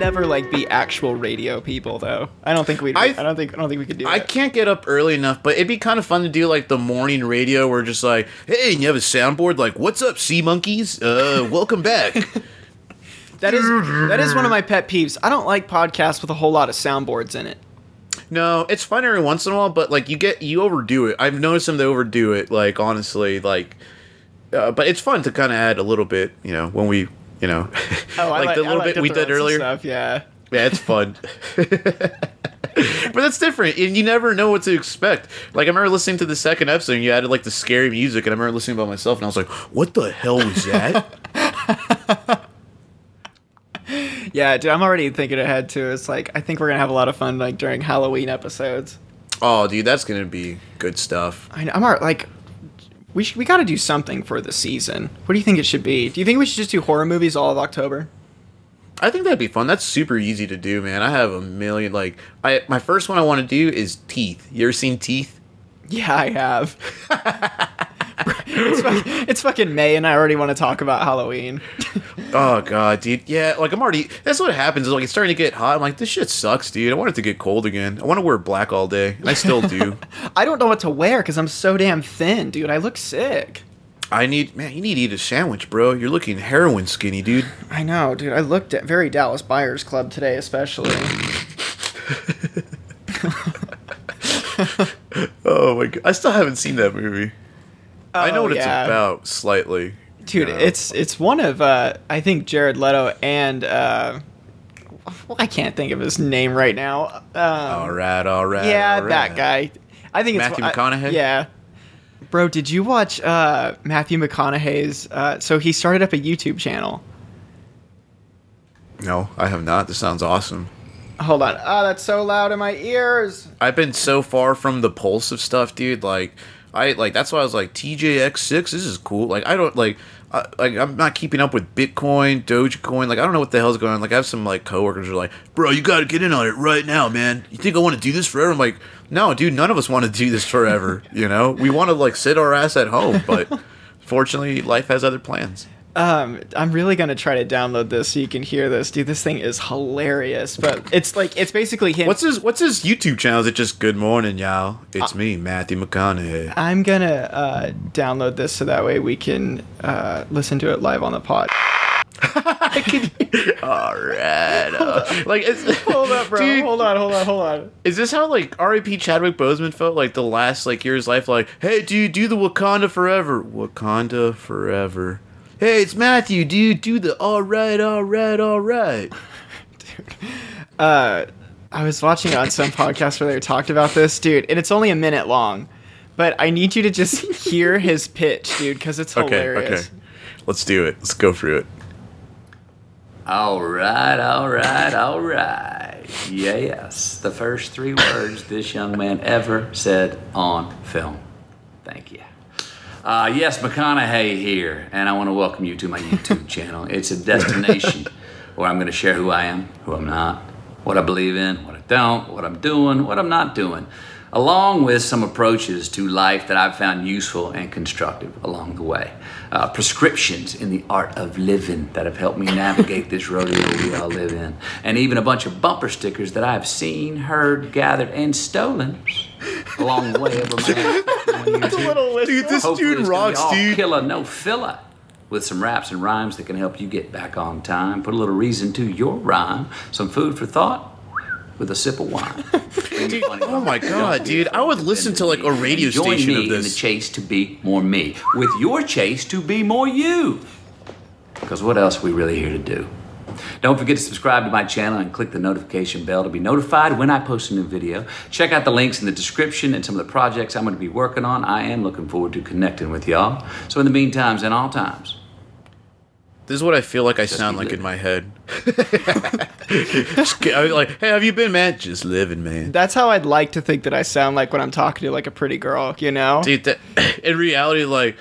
Never like be actual radio people though. I don't think we. I, I- don't think. I don't think we could do it. I can't get up early enough, but it'd be kind of fun to do like the morning radio where just like, hey, and you have a soundboard? Like, what's up, sea monkeys? Uh, welcome back. That is that is one of my pet peeves. I don't like podcasts with a whole lot of soundboards in it. no, it's fun every once in a while, but like you get you overdo it. I've noticed them to overdo it. Like honestly, like, uh, but it's fun to kind of add a little bit. You know, when we, you know, Oh, I like the little like bit we did earlier. Stuff, yeah. Yeah, it's fun. but that's different. And you never know what to expect. Like I remember listening to the second episode and you added like the scary music and I remember listening by myself and I was like, What the hell was that? Yeah, dude, I'm already thinking ahead too. It's like I think we're gonna have a lot of fun like during Halloween episodes. oh dude, that's gonna be good stuff. I know, I'm like we sh- we got to do something for the season. What do you think it should be? Do you think we should just do horror movies all of October? I think that'd be fun. That's super easy to do, man. I have a million like I my first one I want to do is teeth. You ever seen teeth? Yeah, I have. it's, fuck- it's fucking May, and I already want to talk about Halloween. Oh god, dude. Yeah, like I'm already. That's what happens. Is like it's starting to get hot. I'm like, this shit sucks, dude. I want it to get cold again. I want to wear black all day, and I still do. I don't know what to wear because I'm so damn thin, dude. I look sick. I need, man. You need to eat a sandwich, bro. You're looking heroin skinny, dude. I know, dude. I looked at very Dallas Buyers Club today, especially. Oh my god, I still haven't seen that movie. I know Oh, what it's about slightly. Dude, Yeah. it's it's one of uh, I think Jared Leto and uh, well, I can't think of his name right now. Um, all right, all right. yeah, all that guy. I think it's Matthew I- McConaughey? yeah. Bro, did you watch uh, Matthew McConaughey's? Uh, so he started up a YouTube channel. No, I have not. This sounds awesome. Hold on. Oh, that's so loud in my ears. I've been so far from the pulse of stuff, dude. Like, I like that's why I was like Teejayx6. This is cool. Like, I don't like. I, like I'm not keeping up with Bitcoin, Dogecoin. Like I don't know what the hell's going on. Like I have some like coworkers who are like, "Bro, you got to get in on it right now, man. You think I want to do this forever?" I'm like, "No, dude. None of us want to do this forever. you know, we want to like sit our ass at home, but fortunately, life has other plans." Um, I'm really gonna try to download this so you can hear this, dude. This thing is hilarious, but it's like it's basically him. What's his What's his YouTube channel? Is it just Good Morning, y'all? It's me, Matthew McConaughey. I'm gonna uh, download this so that way we can uh, listen to it live on the pod. All right. uh, like, it's, Hold up, bro. Dude, Hold on, hold on, hold on. Is this how like R.I.P. Chadwick Boseman felt like the last like year of life? Like, hey, dude, do the Wakanda forever. Wakanda forever. Hey, it's Matthew, dude. Do the all right, all right, all right. Dude. Uh, I was watching on some podcast where they talked about this, dude, and it's only a minute long. But I need you to just hear his pitch, dude, because it's Okay, hilarious. okay. Let's do it. Let's go through it. All right, all right, all right. Yes, the first three words this young man ever said on film. Thank you. Uh, yes, McConaughey here, and I want to welcome you to my YouTube channel. It's a destination where I'm going to share who I am, who I'm not, what I believe in, what I don't, what I'm doing, what I'm not doing, along with some approaches to life that I've found useful and constructive along the way. Uh, prescriptions in the art of living that have helped me navigate this rodeo we all live in, and even a bunch of bumper stickers that I've seen, heard, gathered, and stolen along the way over my It's a little whistle. Dude, this Hopefully dude it's gonna be rocks, dude. Killer, no filler. With some raps and rhymes that can help you get back on time. Put a little reason to your rhyme. Some food for thought with a sip of wine. oh my God, dude. I would listen to, like, a radio Join station me of in the chase to be more me. With your chase to be more you. Because what else are we really here to do? Don't forget to subscribe to my channel and click the notification bell to be notified when I post a new video. Check out the links in the description and some of the projects I'm going to be working on. I am looking forward to connecting with y'all. So, in the meantime, and all times, This is what I feel like I sound be like in my head. Just get- I'm like, hey, have you been, man? Just living, man. That's how I'd like to think that I sound like when I'm talking to like a pretty girl, you know? Dude, that, in reality, like,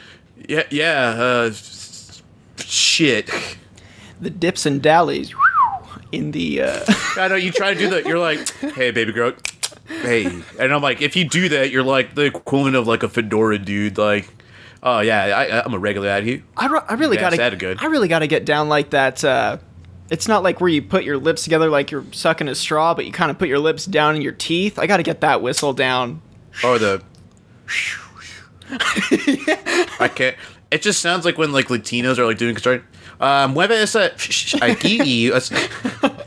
yeah, yeah, uh, shit. The dips and dallies in the uh I know you try to do that. You're like, hey, baby girl, hey, and I'm like, if you do that, you're like the equivalent of like a fedora dude. Like, oh yeah, I, I'm a regular at you. I, re- I really Yeah, gotta sounded good. I really gotta get down like that uh it's not like where you put your lips together like you're sucking a straw, but you kind of put your lips down in your teeth. I gotta get that whistle down. Or the. I can't. It just sounds like when like Latinos are like doing construction. Um, mueve esa aquí y-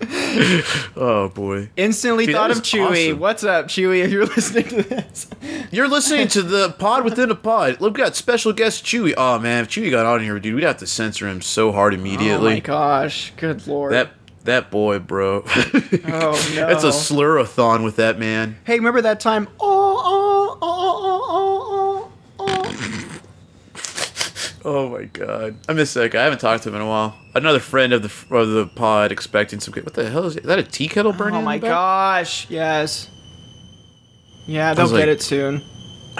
Oh boy. Instantly Dude, thought of Chewy. awesome. What's up, Chewy? If you're listening to this, You're listening to the pod within a pod. Look, we got special guest Chewy. Oh man, if Chewy got on here, dude, we'd have to censor him so hard immediately. oh my gosh, good lord. That that boy, bro. oh no, It's a slurathon with that man. Hey, remember that time? Oh, oh, oh, oh, oh, oh, oh. Oh my god, I miss that guy. I haven't talked to him in a while. Another friend of the of the pod expecting some. What the hell is it? Is that a tea kettle burning? Oh my gosh, yes. Yeah, they'll was get like- it soon.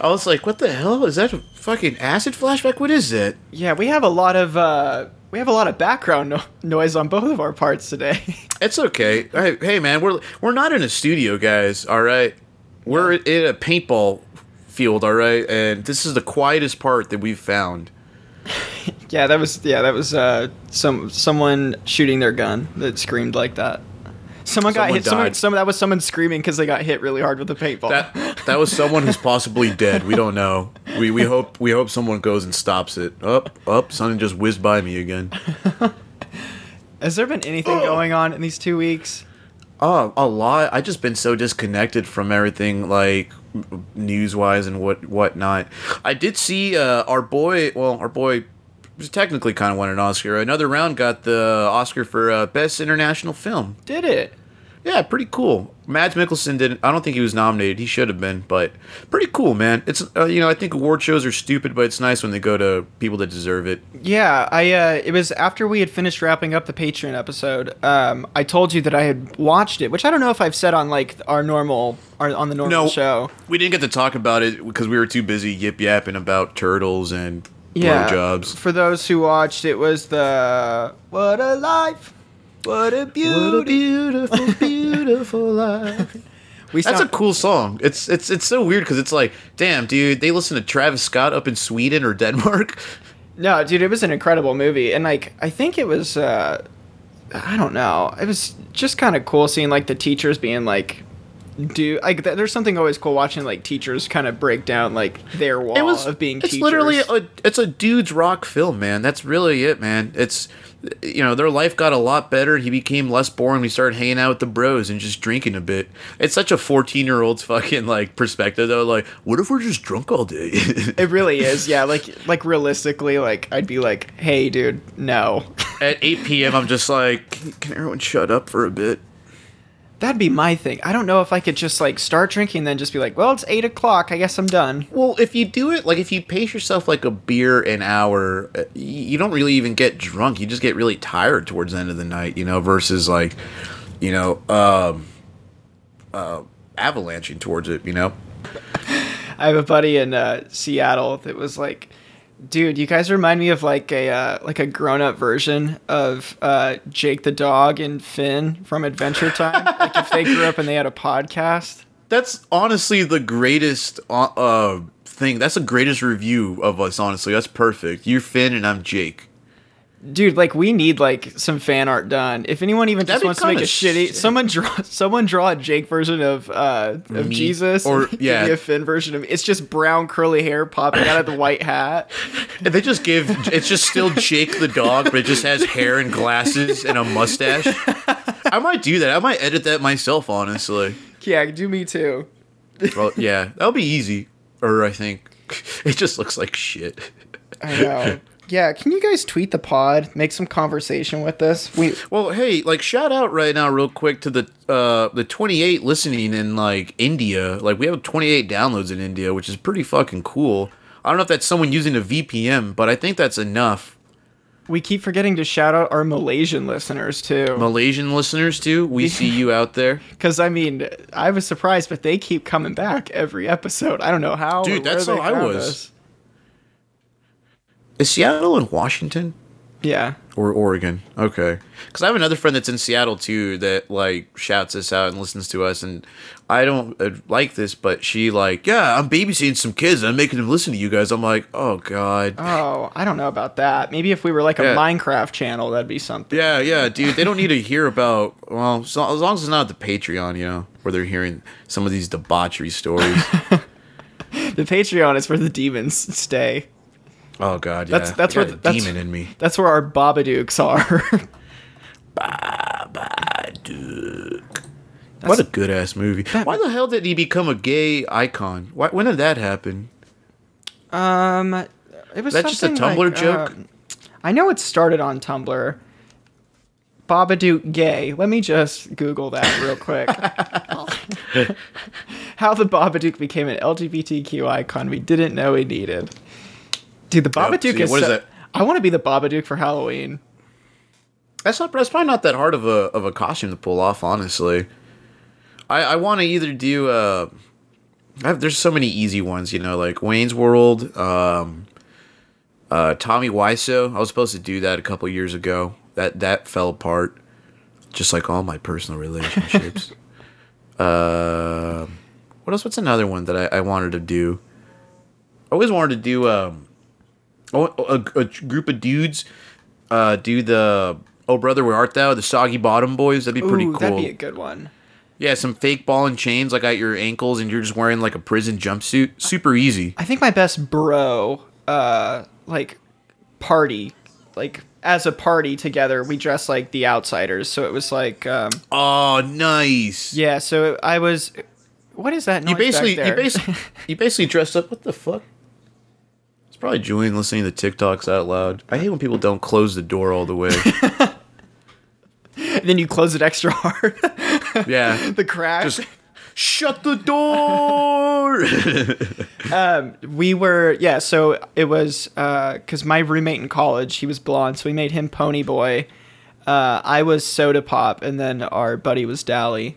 I was like, what the hell? Is that a fucking acid flashback? What is it?" Yeah, we have a lot of uh, we have a lot of background no- noise on both of our parts today. It's okay. Hey, hey, man, we're we're not in a studio, guys. All right, we're in a paintball field. All right, and this is the quietest part that we've found. yeah, that was yeah, that was uh, some someone shooting their gun that screamed like that. Someone got Someone hit. Someone, some that was someone screaming because they got hit really hard with a paintball. That that was someone who's possibly dead. We don't know. We we hope we hope someone goes and stops it. Up up, something just whizzed by me again. Has there been anything going on in these two weeks? Oh, a lot. I just been so disconnected from everything, like news wise and what whatnot. I did see uh, our boy. Well, our boy technically kind of won an Oscar. Another round got the Oscar for uh, best international film. Did it? Yeah, pretty cool. Mads Mikkelsen didn't. I don't think he was nominated. He should have been, but pretty cool, man. It's uh, you know I think award shows are stupid, but it's nice when they go to people that deserve it. Yeah, I uh, it was after we had finished wrapping up the Patreon episode. Um, I told you that I had watched it, which I don't know if I've said on like our normal, our, on the normal No. show. We didn't get to talk about it because we were too busy yip yapping about turtles and Yeah, blowjobs. for those who watched, it was the what a life, what a beauty. beautiful, beautiful life. we That's a cool song. It's it's it's so weird because it's like, damn, dude, they listen to Travis Scott up in Sweden or Denmark. No, dude, it was an incredible movie, and like I think it was, uh, I don't know, it was just kind of cool seeing like the teachers being like, do like th- there's something always cool watching like teachers kind of break down like their wall was of being teachers. It's teachers. literally a it's a dude's rock film, man. That's really it, man. It's you know their life got a lot better. He became less boring. We started hanging out with the bros and just drinking a bit. It's such a fourteen year old's fucking like perspective though. Like, what if we're just drunk all day? It really is, yeah. Like, like realistically, like I'd be like, "Hey, dude, no." At eight p.m., I'm just like, can, can everyone shut up for a bit? That'd be my thing. I don't know if I could just like start drinking, then just be like, "Well, it's eight o'clock. I guess I'm done." Well, if you do it, like if you pace yourself like a beer an hour, uh, you don't really even get drunk. You just get really tired towards the end of the night, you know, versus like, you know, um, uh, avalanching towards it, you know? I have a buddy in uh, Seattle that was like, "Dude, you guys remind me of like a uh, like a grown up version of uh, Jake the dog and Finn from Adventure Time. like if they grew up and they had a podcast." That's honestly the greatest uh, uh, thing. That's the greatest review of us, honestly. That's perfect. You're Finn and I'm Jake. Dude, like we need like some fan art done. If anyone even just That'd be wants to make a shitty, sick. someone draw, someone draw a Jake version of uh of Me? Jesus, Or- yeah. a Finn version of. It's just brown curly hair popping out of the white hat. And they just give, it's just still Jake the dog, but it just has hair and glasses and a mustache. I might do that. I might edit that myself, honestly. Yeah, do me too. Well, yeah, that'll be easy. Or I think it just looks like shit. I know. Yeah, can you guys tweet the pod? Make some conversation with us. We Well, hey, like shout out right now, real quick to the uh the 28 listening in like India. Like we have 28 downloads in India, which is pretty fucking cool. I don't know if that's someone using a VPN, but I think that's enough. we keep forgetting to shout out our Malaysian listeners too. Malaysian listeners too, we see you out there. Because I mean, I was surprised, but they keep coming back every episode. I don't know how. Dude, that's how I was. us. Is Seattle in Washington Yeah. or Oregon? Okay, because I have another friend that's in Seattle too that like shouts us out and listens to us, and I don't uh, like this, but she like, yeah, I'm babysitting some kids, and I'm making them listen to you guys. I'm like, oh god. Oh, I don't know about that. Maybe if we were like a Yeah. Minecraft channel, that'd be something. Yeah, yeah, dude. They don't need to hear about. Well, so, as long as it's not the Patreon, you know, where they're hearing some of these debauchery stories. The Patreon is where the demons stay. Oh God, yeah. That's- that's I where the- a that's- demon in me. That's where our Babadooks are. What a good ass movie. Why the hell did he become a gay icon? Why, when did that happen? um, it was That's just a Tumblr like, joke? uh, I know it started on Tumblr. Babadook gay. Let me just Google that real quick. How the Babadook became an LGBTQ icon we didn't know we needed. Dude, the Babadook see, is. what is so- that? I want to be the Babadook for Halloween. That's not. That's probably not that hard of a of a costume to pull off. Honestly, I I want to either do. Uh, I have, there's so many easy ones, you know, like Wayne's World, um, uh, Tommy Wiseau. I was supposed to do that a couple years ago. That that fell apart, just like all my personal relationships. uh, what else? What's another one that I, I wanted to do? I always wanted to do um, oh, a, a group of dudes uh, do the Oh Brother Where Art Thou? The Soggy Bottom Boys. That'd be pretty Ooh, cool. that'd be a good one. Yeah, some fake ball and chains like at your ankles, and you're just wearing like a prison jumpsuit. Super easy. I think my best bro, uh, like party, like as a party together, we dressed like the outsiders. So it was like, um, Oh, nice. yeah. So I was. What is that? You basically, you basically, you basically dressed up. What the fuck? It's probably Julian listening to TikToks out loud. I hate when people don't close the door all the way. Then you close it extra hard. yeah, the crack. just shut the door. we were yeah. So it was because my roommate in college, he was blonde, so we made him Pony Boy. Uh, I was Soda Pop, and then our buddy was Dally.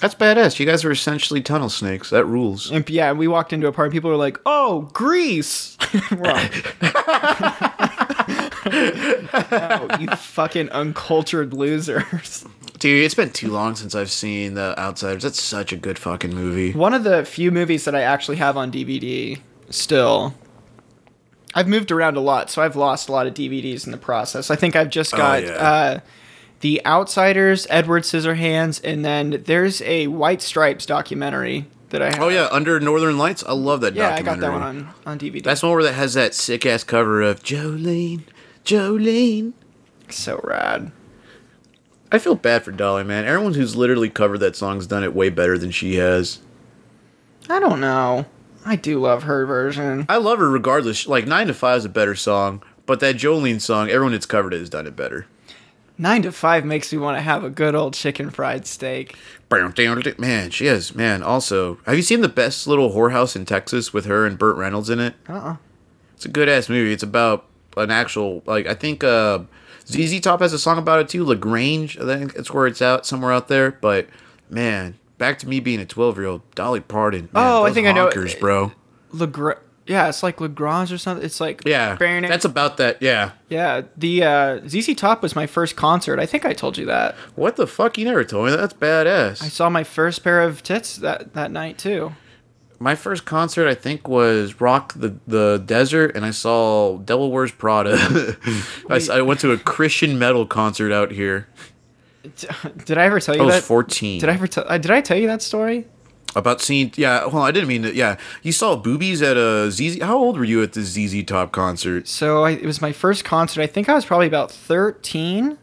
That's badass. You guys are essentially tunnel snakes. That rules. And yeah, we walked into a party. People were like, "Oh, Grease!" Oh, you fucking uncultured losers. Dude, it's been too long since I've seen The Outsiders. That's such a good fucking movie. One of the few movies that I actually have on DVD still. I've moved around a lot, so I've lost a lot of DVDs in the process. I think I've just got Oh, yeah. uh, The Outsiders, Edward Scissorhands, and then there's a White Stripes documentary that I have. Oh yeah, Under Northern Lights. I love that Yeah, I got that one on, on DVD. That's one where that has that sick ass cover of Jolene, Jolene. so rad. I feel bad for Dolly, man. Everyone who's literally covered that song's done it way better than she has. I don't know. I do love her version. I love her regardless. Like Nine to Five is a better song, but that Jolene song, everyone that's covered it has done it better. Nine to five makes me want to have a good old chicken fried steak. Man, she has man. Also, have you seen the best little whorehouse in Texas with her and Burt Reynolds in it? Uh uh It's a good ass movie. It's about an actual like I think uh ZZ Top has a song about it too. La Grange, I think it's where it's out somewhere out there. But man, back to me being a twelve year old. Dolly Parton. Man, Oh, I think I know- honkers, bro. Lagr- yeah, it's like La Grange or something. It's like Yeah, Burn it. that's about that. Yeah. yeah. The uh, ZZ Top was my first concert. I think I told you that. What the fuck? You never told me that. That's badass. I saw my first pair of tits that that night too. My first concert, I think, was Rock the the Desert, and I saw Devil Wears Prada. I went to a Christian metal concert out here. Did I ever tell you I was that? 14. Did I ever tell? Uh, did I tell you that story? About seeing, yeah. Well, I didn't mean to. Yeah, you saw boobies at a ZZ. How old were you at the ZZ Top concert? So I, it was my first concert. I think I was probably about thirteen.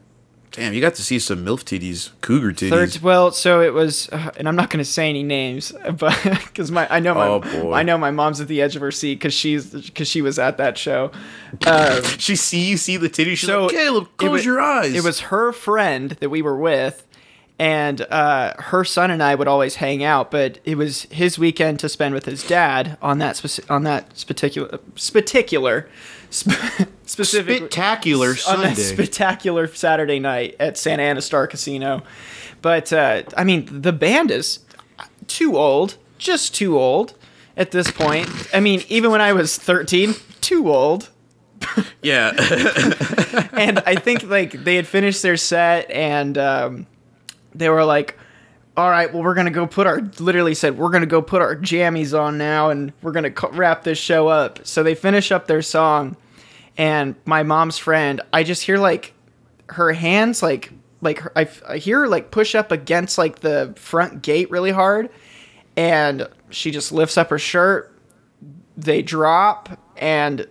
Damn, you got to see some milf titties, cougar titties. Third, well, so it was, uh, and I'm not going to say any names, but because my I know my Oh. I know my mom's at the edge of her seat because she's because she was at that show. Um, she see you see the titties. She's so like, Caleb, it close wa- your eyes. It was her friend that we were with, and uh, her son and I would always hang out. But it was his weekend to spend with his dad on that speci- on that particular particular sp- specific Spectacular on that Sunday. spectacular Saturday night at Santa Ana Star Casino. But uh, I mean, the band is too old, just too old at this point. I mean, even when I was 13, too old. Yeah. And I think like they had finished their set and um, they were like, all right, well, we're going to go put our, literally said, we're going to go put our jammies on now and we're going to co- wrap this show up. So they finish up their song and my mom's friend, I just hear like her hands like like I, I hear her like push up against like the front gate really hard and she just lifts up her shirt they drop and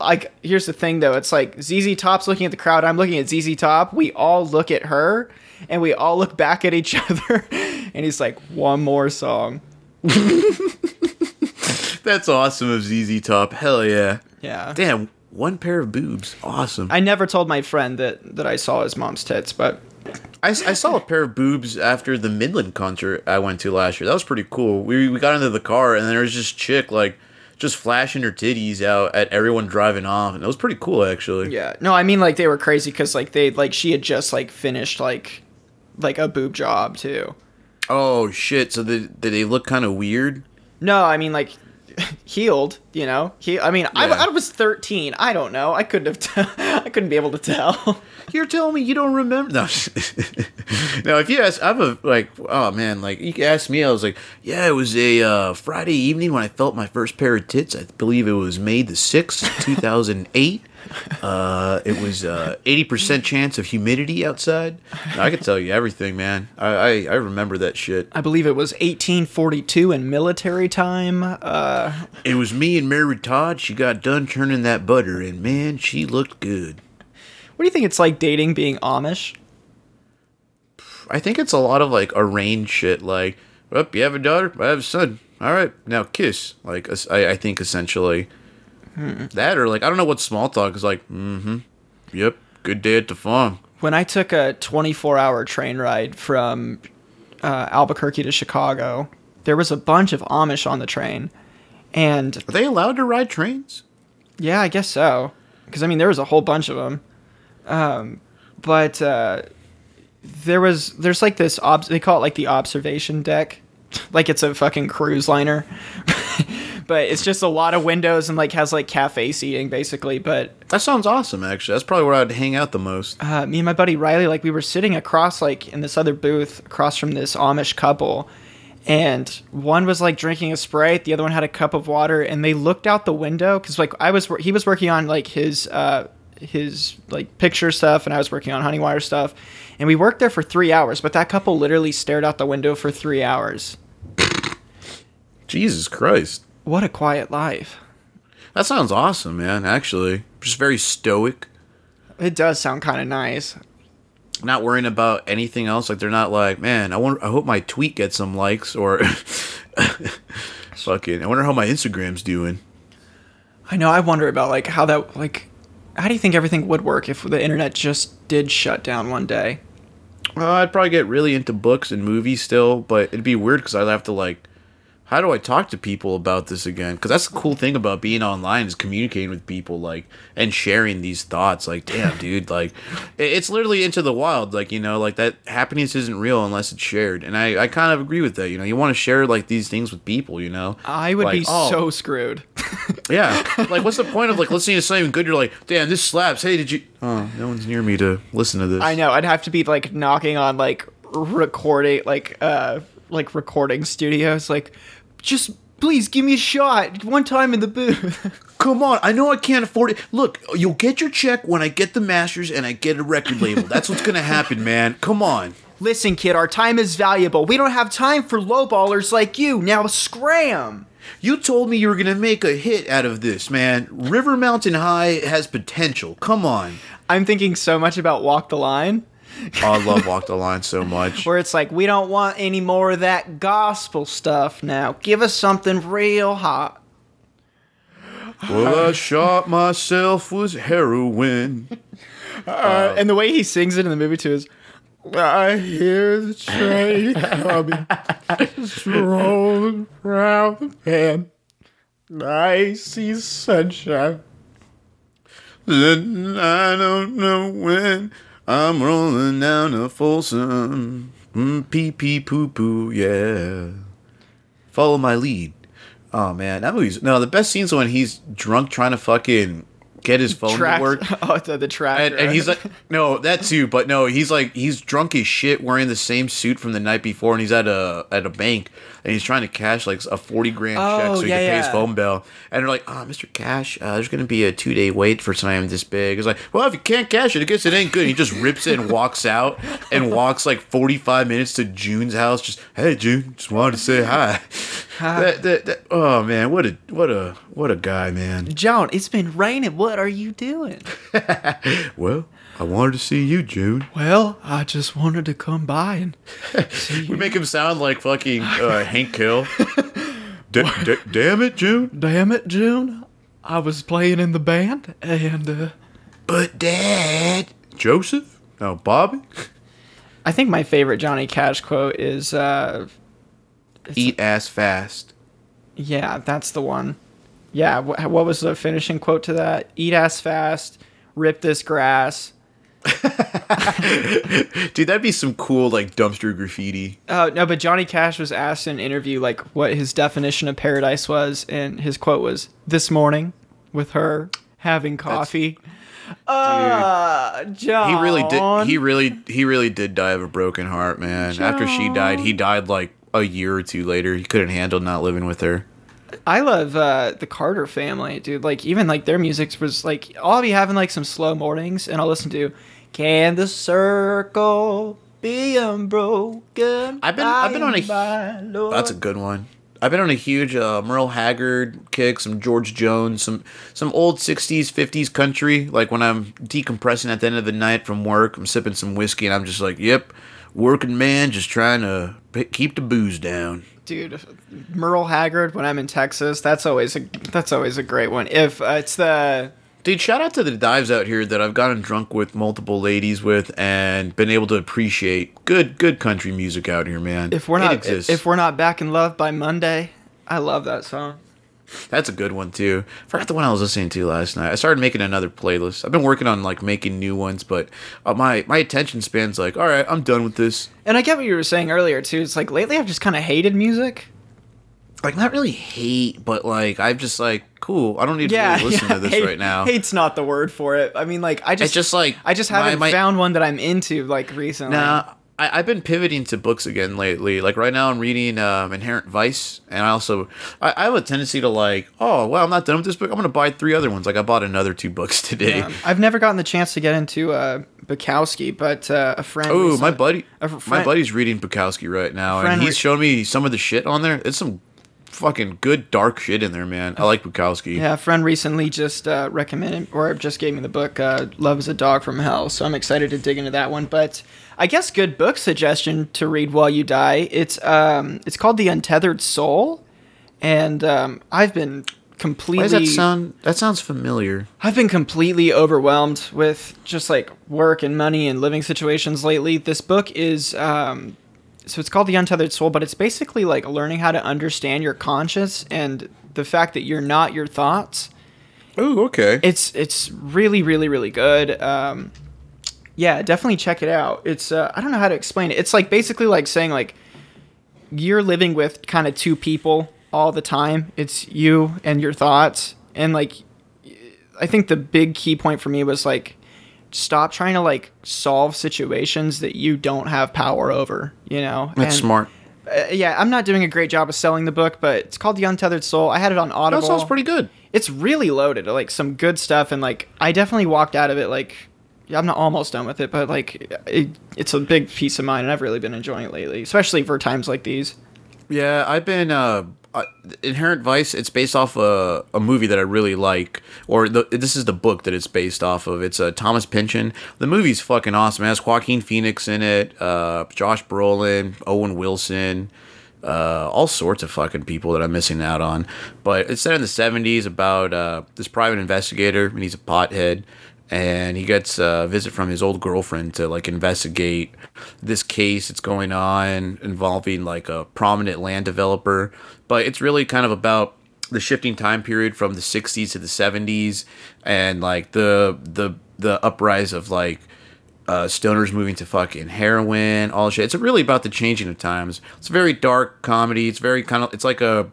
like here's the thing though it's like ZZ Top's looking at the crowd I'm looking at ZZ Top we all look at her and we all look back at each other and he's like one more song That's awesome of ZZ Top. Hell yeah. yeah Damn, one pair of boobs. Awesome. I never told my friend that that I saw his mom's tits but I, I saw a pair of boobs after the Midland concert I went to last year. That was pretty cool. We, we got into the car and there was this chick like just flashing her titties out at everyone driving off, and it was pretty cool actually. Yeah. No, I mean like they were crazy because like they like she had just like finished like like a boob job too. Oh shit! So did, did they look kind of weird? No, I mean like healed. You know, he. I mean, I, Yeah. I was thirteen. I don't know. I couldn't have. T- I couldn't be able to tell. You're telling me you don't remember? No. no, if you ask, I'm a like, oh man, like you asked me, I was like, yeah, it was a uh, Friday evening when I felt my first pair of tits. I believe it was May the sixth, two thousand eight. Uh, it was uh, eighty percent chance of humidity outside. I could tell you everything, man. I, I I remember that shit. I believe it was 1842 in military time. Uh, It was me and Mary Todd. She got done churning that butter, and man, she looked good. what do you think it's like dating being Amish? I think it's a lot of like arranged shit. Like, oh, you have a daughter, I have a son. All right, now kiss. Like, I, I think essentially that, or like, I don't know what small talk is like. Mm-hmm. Yep. Good day at the farm. When I took a 24-hour train ride from uh, Albuquerque to Chicago, there was a bunch of Amish on the train, and Are they allowed to ride trains? Yeah, I guess so. Because I mean, there was a whole bunch of them. Um, but uh, there was there's like this ob- they call it like the observation deck, like it's a fucking cruise liner. but it's just a lot of windows and like has like cafe seating basically. But That sounds awesome. Actually, that's probably where I'd hang out the most. uh, me and my buddy Riley, like we were sitting across like in this other booth across from this Amish couple, and one was like drinking a sprite, the other one had a cup of water, and they looked out the window because like I was he was working on like his uh his like picture stuff, and I was working on Honeywire stuff, and we worked there for three hours. But that couple literally stared out the window for three hours. Jesus Christ, What a quiet life. that sounds awesome, man. Actually, just very stoic. It does sound kind of nice. not worrying about anything else. Like they're not like, man, I wonder, I hope my tweet gets some likes or fucking. I wonder how my Instagram's doing. I know. I wonder about like how that like. How do you think everything would work if the internet just did shut down one day? Well, I'd probably get really into books and movies still, but it'd be weird because I'd have to like, how do I talk to people about this again? Because that's the cool thing about being online is communicating with people like and sharing these thoughts. Like, damn, dude, like it's literally into the wild. Like you know, like that happiness isn't real unless it's shared, and I I kind of agree with that. You know, you want to share like these things with people. You know, I would Like, be oh, so screwed. Yeah. Like, what's the point of like listening to something good? You're like, damn, this slaps. Hey, did you? Oh, no one's near me to listen to this. I know. I'd have to be like knocking on like recording like uh like recording studios like just please give me a shot one time in the booth. Come on, I know I can't afford it. Look, you'll get your check when I get the masters and I get a record label. That's what's gonna happen, man. Come on. Listen, kid, our time is valuable. We don't have time for lowballers like you. Now scram. You told me you were gonna make a hit out of this, man. River Mountain High has potential. Come on. I'm thinking so much about Walk the Line, I love Walk the Line so much. where it's like we don't want any more of that gospel stuff now. Give us something real hot. Well, I shot myself with heroin. Uh, and the way he sings it in the movie too is I hear the train coming, strolling round the bend. I see sunshine. Then I don't know when I'm rolling down a Folsom. Mm, pee pee poo poo, yeah. Follow my lead. Oh man, that movie's no. The best scene's when he's drunk trying to fucking get his phone Track- to work. Oh, the, the track. And, and he's like, no, that too, but no, he's like, he's drunk as shit, wearing the same suit from the night before, and he's at a at a bank, and he's trying to cash like a forty grand check Oh, so he yeah, can pay his yeah. phone bill. And they're like, oh, Mister Cash, uh, there's gonna be a two day wait for something this big. It's like, well, if you can't cash it, I guess it ain't good. And he just rips it and walks out, and walks like forty five minutes to June's house. Just, hey, June, just wanted to say hi. that, that, that, oh man, what a what a what a guy, man. John, it's been raining. What are you doing? Well, I wanted to see you, June. Well, I just wanted to come by and see We make him sound like fucking uh, Hank Hill. D- d- damn it, June. Damn it, June. I was playing in the band and uh But Dad. Joseph? No, Bobby? I think my favorite Johnny Cash quote is uh Eat ass fast. yeah, that's the one. Yeah, wh- what was the finishing quote to that? Eat ass fast, rip this grass. Dude, that'd be some cool, like, dumpster graffiti. Oh no, but Johnny Cash was asked in an interview like what his definition of paradise was, and his quote was this morning with her having coffee. Uh, John. He really did. He really, he really did die of a broken heart, man. After she died, he died like a year or two later. He couldn't handle not living with her. I love uh, the Carter family, dude. Like even like their music was like I'll be having like some slow mornings, and I'll listen to "Can the Circle Be Unbroken?" I've been- I've been on a-. That's a good one. I've been on a huge uh, Merle Haggard kick, some George Jones, some some old '60s, '50s country. Like when I'm decompressing at the end of the night from work, I'm sipping some whiskey, and I'm just like, "Yep, working man, just trying to p- keep the booze down." Dude. Merle Haggard when I'm in Texas. That's always a that's always a great one. If uh, it's the Dude, shout out to the dives out here that I've gotten drunk with multiple ladies with and been able to appreciate good good country music out here, man. if we're It not exists. if we're not back in love by Monday, I love that song. That's a good one too. Forgot the one I was listening to last night. I started making another playlist. I've been working on like making new ones, but uh, my my attention span's like, all right, I'm done with this. And I get what you were saying earlier too. It's like lately I've just kind of hated music. Like not really hate, but like I've just like cool. I don't need to really listen yeah, to this hate- right now. Hate's not the word for it. I mean, like I just It's just like I just haven't my- found one that I'm into like recently. Nah, I, I've been pivoting to books again lately. Like right now, I'm reading um, Inherent Vice, and I also I, I have a tendency to like, oh well, I'm not done with this book. I'm gonna buy three other ones. Like I bought another two books today. Um, I've never gotten the chance to get into uh, Bukowski, but uh, a friend. Oh, my buddy, a my buddy's reading Bukowski right now, and he's re- showing me some of the shit on there. It's some fucking good dark shit in there, man. I like Bukowski. Yeah, a friend recently just uh, recommended or just gave me the book uh, "Love Is a Dog from Hell," so I'm excited to dig into that one. But I guess good book suggestion to read while you die. It's um, it's called The Untethered Soul, and um, I've been completely. Why does that sound? That sounds familiar. I've been completely overwhelmed with just like work and money and living situations lately. This book is um so it's called The Untethered Soul, but it's basically like learning how to understand your conscience and the fact that you're not your thoughts. Oh, okay. It's it's really really really good. Um yeah, definitely check it out. It's uh, I don't know how to explain it. It's like basically like saying like you're living with kind of two people all the time. It's you and your thoughts. And like I think the big key point for me was like stop trying to like solve situations that you don't have power over, you know. That's And, smart. uh, yeah, I'm not doing a great job of selling the book, but it's called The Untethered Soul. I had it on Audible. That sounds pretty good. It's really loaded, like some good stuff, and like I definitely walked out of it like I'm not almost done with it, but like it, it's a big piece of mine, and I've really been enjoying it lately, especially for times like these. Yeah, I've been uh, Inherent Vice. It's based off a, a movie that I really like, or the, this is the book that it's based off of. It's uh, Thomas Pynchon. The movie's fucking awesome. It has Joaquin Phoenix in it, uh, Josh Brolin, Owen Wilson, uh, all sorts of fucking people that I'm missing out on. But it's set in the '70s about uh, this private investigator, and he's a pothead. And he gets a visit from his old girlfriend to like investigate this case that's going on involving like a prominent land developer. But it's really kind of about the shifting time period from the 60s to the 70s and like the the the uprise of like uh, stoners moving to fucking heroin, all shit. It's really about the changing of times. It's a very dark comedy. It's very kind of it's like a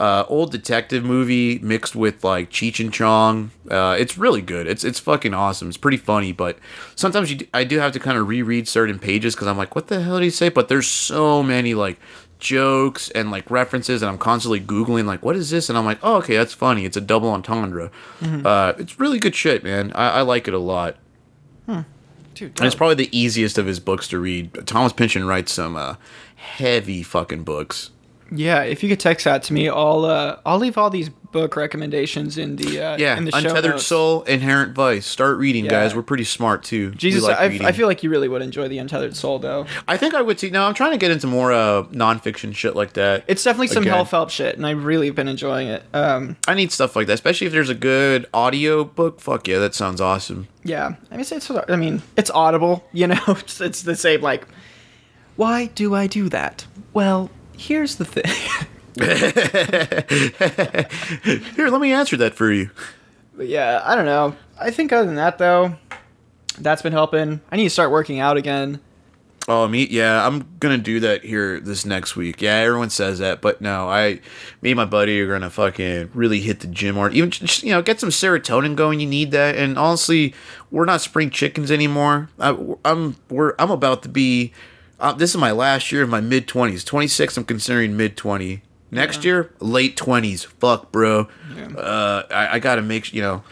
uh, old detective movie mixed with like Cheech and Chong. Uh, it's really good. It's it's fucking awesome. It's pretty funny, but sometimes you d- I do have to kind of reread certain pages because I'm like, what the hell did he say? But there's so many like jokes and like references, and I'm constantly googling like, what is this? And I'm like, oh, okay, that's funny. It's a double entendre. Uh, it's really good shit, man. I, I like it a lot. Dude, And it's probably the easiest of his books to read. Thomas Pynchon writes some uh, heavy fucking books. Yeah. If you could text that to me, I'll uh, I'll leave all these book recommendations in the uh, Yeah, in the show Untethered notes. Soul, Inherent Vice. Start reading, Yeah. guys. We're pretty smart too. Jesus, like I. I feel like you really would enjoy the Untethered Soul, though. I think I would too. No, I'm trying to get into more uh, nonfiction shit like that. It's definitely some Again. Hell Phelps shit, and I've really been enjoying it. Um, I need stuff like that, especially if there's a good audio book. Fuck yeah, that sounds awesome. yeah, I mean, it's, it's I mean, it's audible. You know, it's, it's the same. Like, why do I do that? Well, here's the thing. Here, let me answer that for you. But yeah, I don't know. I think other than that, though, that's been helping. I need to start working out again. Oh, me? Yeah, I'm gonna do that here this next week. Yeah, everyone says that, but no, I, me and my buddy are gonna fucking really hit the gym hard. Even just you know, get some serotonin going. You need that. And honestly, we're not spring chickens anymore. I, I'm we're I'm about to be. Uh, this is my last year of my mid twenties. Twenty six. I'm considering mid twenty. Next year, late twenties. Fuck, bro. Uh, I, I gotta make you know,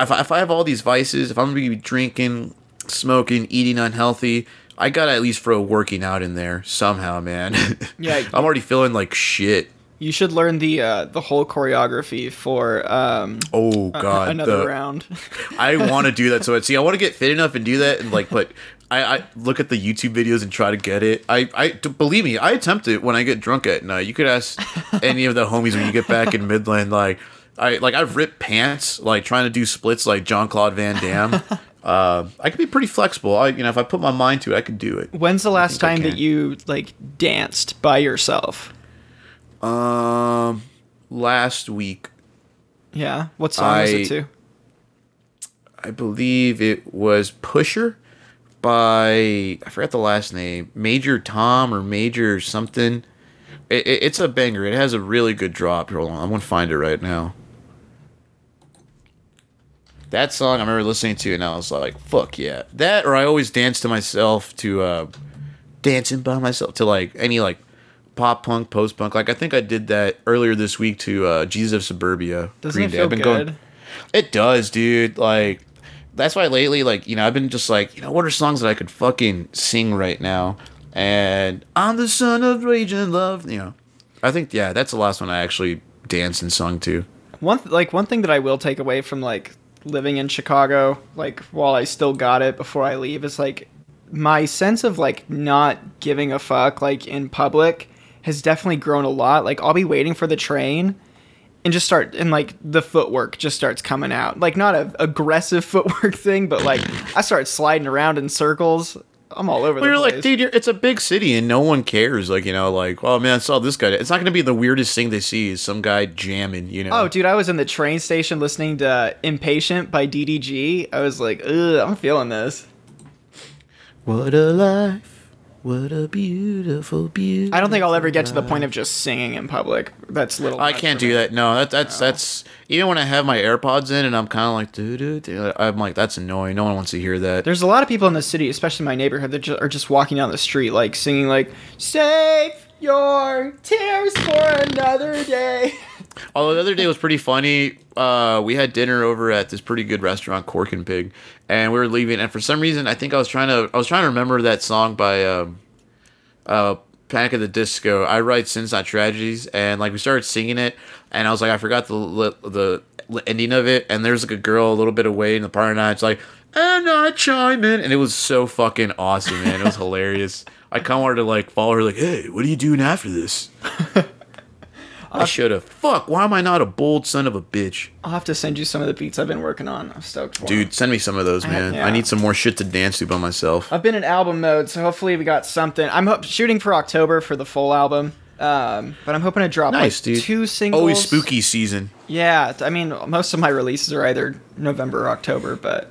if I, if I have all these vices, if I'm gonna be drinking, smoking, eating unhealthy, I gotta at least throw working out in there somehow, man. Yeah. I'm already feeling like shit. You should learn the uh, the whole choreography for um, Oh god, another the- round. I want to do that so bad. See, I want to get fit enough and do that, and like, but I, I look at the YouTube videos and try to get it. I, I believe me, I attempt it when I get drunk at night. You could ask any of the homies when you get back in Midland. Like, I like I've ripped pants like trying to do splits like Jean-Claude Van Damme. uh, I could be pretty flexible. I, you know, if I put my mind to it, I could do it. When's the last time that you like danced by yourself? Um, last week, Yeah. What song was I- it to? I believe it was Pusher by I forgot the last name, Major Tom or Major something. It, it, it's a banger. It has a really good drop. Hold on, I'm gonna find it right now. That song I remember listening to, and I was like, "Fuck yeah!" That or I always dance to myself to uh, dancing by myself to like any like pop punk, post punk. Like I think I did that earlier this week to uh, Jesus of Suburbia. Doesn't it feel good? going. It does, dude. Like that's why lately, like you know, I've been just like, you know, what are songs that I could fucking sing right now? And I'm the son of rage and love. You know, I think yeah, that's the last one I actually danced and sung to. One th- like one thing that I will take away from like living in Chicago, like while I still got it before I leave, is like my sense of like not giving a fuck like in public has definitely grown a lot. Like I'll be waiting for the train and just start and like the footwork just starts coming out. Like not a aggressive footwork thing, but like I start sliding around in circles. I'm all over Well, the you're place. like, dude, you're, it's a big city and no one cares. Like, you know, like, oh man, I saw this guy. It's not gonna be the weirdest thing they see is some guy jamming. You know. Oh, dude, I was in the train station listening to "Impatient" by DDG. I was like, ugh, I'm feeling this. What a life. What a beautiful, beautiful. I don't think I'll ever get to the point of just singing in public. That's little. I can't do that. No, that, that's that's even when I have my AirPods in and I'm kind of like, doo doo doo. I'm like, that's annoying. No one wants to hear that. There's a lot of people in the city, especially my neighborhood, that ju- are just walking down the street, like singing, like "Save your tears for another day." Although the other day was pretty funny. Uh, we had dinner over at this pretty good restaurant, Cork and Pig, and we were leaving. And for some reason, I think I was trying to I was trying to remember that song by um, uh, Panic at the Disco. I write sins not tragedies, and like we started singing it, and I was like, I forgot the the ending of it. And there's like a girl a little bit away in the party night. It's like, and I chime in, and it was so fucking awesome, man. It was hilarious. I kind of wanted to like follow her, like, hey, what are you doing after this? I should have. Fuck. Why am I not a bold son of a bitch? I'll have to send you some of the beats I've been working on. I'm stoked for. Dude, send me some of those, I- man. yeah. I need some more shit to dance to by myself. I've been in album mode, so hopefully we got something. I'm ho- shooting for October for the full album, um, but I'm hoping to drop Nice, like dude. two singles. Always spooky season. Yeah, I mean most of my releases are either November or October, but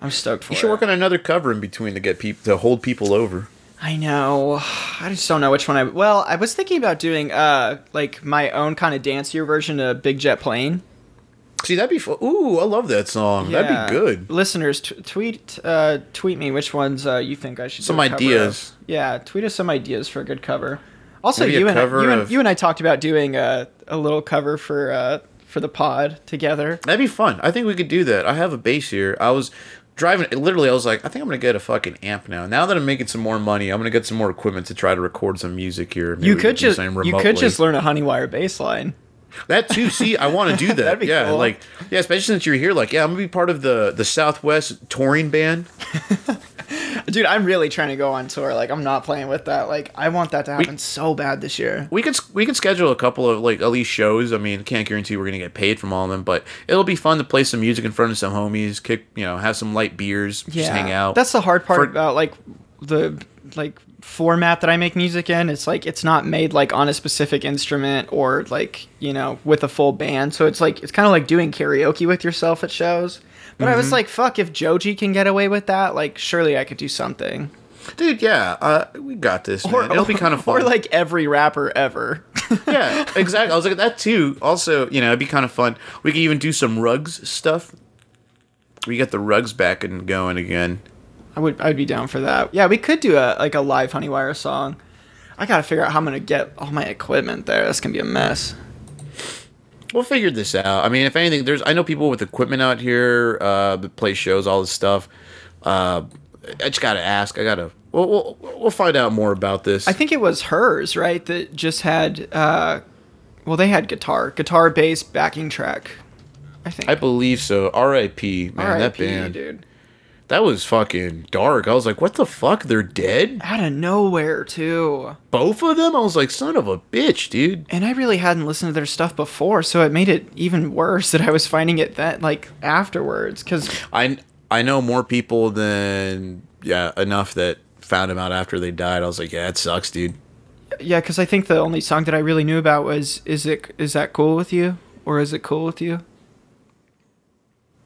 I'm stoked for You should it. work on another cover in between to get people to hold people over. I know. I just don't know which one I. Well, I was thinking about doing uh like my own kind of dancier version of Big Jet Plane. See, that'd be fun. Ooh, I love that song. Yeah. That'd be good. Listeners, t- tweet uh tweet me which ones uh, you think I should. do Some ideas. Yeah, tweet us some ideas for a good cover. Also, Maybe you and, cover you and of- you and I talked about doing a a little cover for uh for the pod together. That'd be fun. I think we could do that. I have a bass here. I was driving. Literally, I was like, I think I'm gonna get a fucking amp now. Now that I'm making some more money, I'm gonna get some more equipment to try to record some music here. Maybe You could just you could just learn a Honeywire bass line. that too. See, I want to do that. That'd be yeah, cool. like yeah, especially since you're here. Like, yeah, I'm gonna be part of the the Southwest touring band. Dude, I'm really trying to go on tour. Like, I'm not playing with that. Like, I want that to happen so bad this year. We could we could schedule a couple of like at least shows. I mean, can't guarantee we're gonna get paid from all of them, but it'll be fun to play some music in front of some homies. Kick, you know, have some light beers, just hang out. That's the hard part For- about like the like format that I make music in. It's like it's not made like on a specific instrument or like you know with a full band. So it's like it's kind of like doing karaoke with yourself at shows. But Mm-hmm. I was like, fuck, if Joji can get away with that, like surely I could do something. dude. Yeah, uh, we got this. Man. It'll be kind of fun. Or like every rapper ever. yeah, exactly. I was like at that too. Also, you know, it'd be kind of fun. We could even do some rugs stuff. We got the rugs back and going again. I would I'd be down for that. Yeah, we could do a like a live Honeywire song. I gotta figure out how I'm gonna get all my equipment there. That's gonna be a mess. We'll figure this out. I mean, if anything, there's I know people with equipment out here uh, that play shows, all this stuff. Uh, I just gotta ask. I gotta. We'll, we'll we'll find out more about this. I think it was Her's, right? That just had uh well they had guitar, guitar bass backing track. I think. I believe so. R.I.P. Man, that band. dude. That was fucking dark. I was like, what the fuck? They're dead. Out of nowhere too. Both of them. I was like, son of a bitch, dude. And I really hadn't listened to their stuff before, so it made it even worse that I was finding it that like afterwards cuz I I know more people than yeah enough that found him out after they died. I was like, yeah, it sucks, dude. yeah, cuz I think the only song that I really knew about was is it is that cool with you or is it cool with you?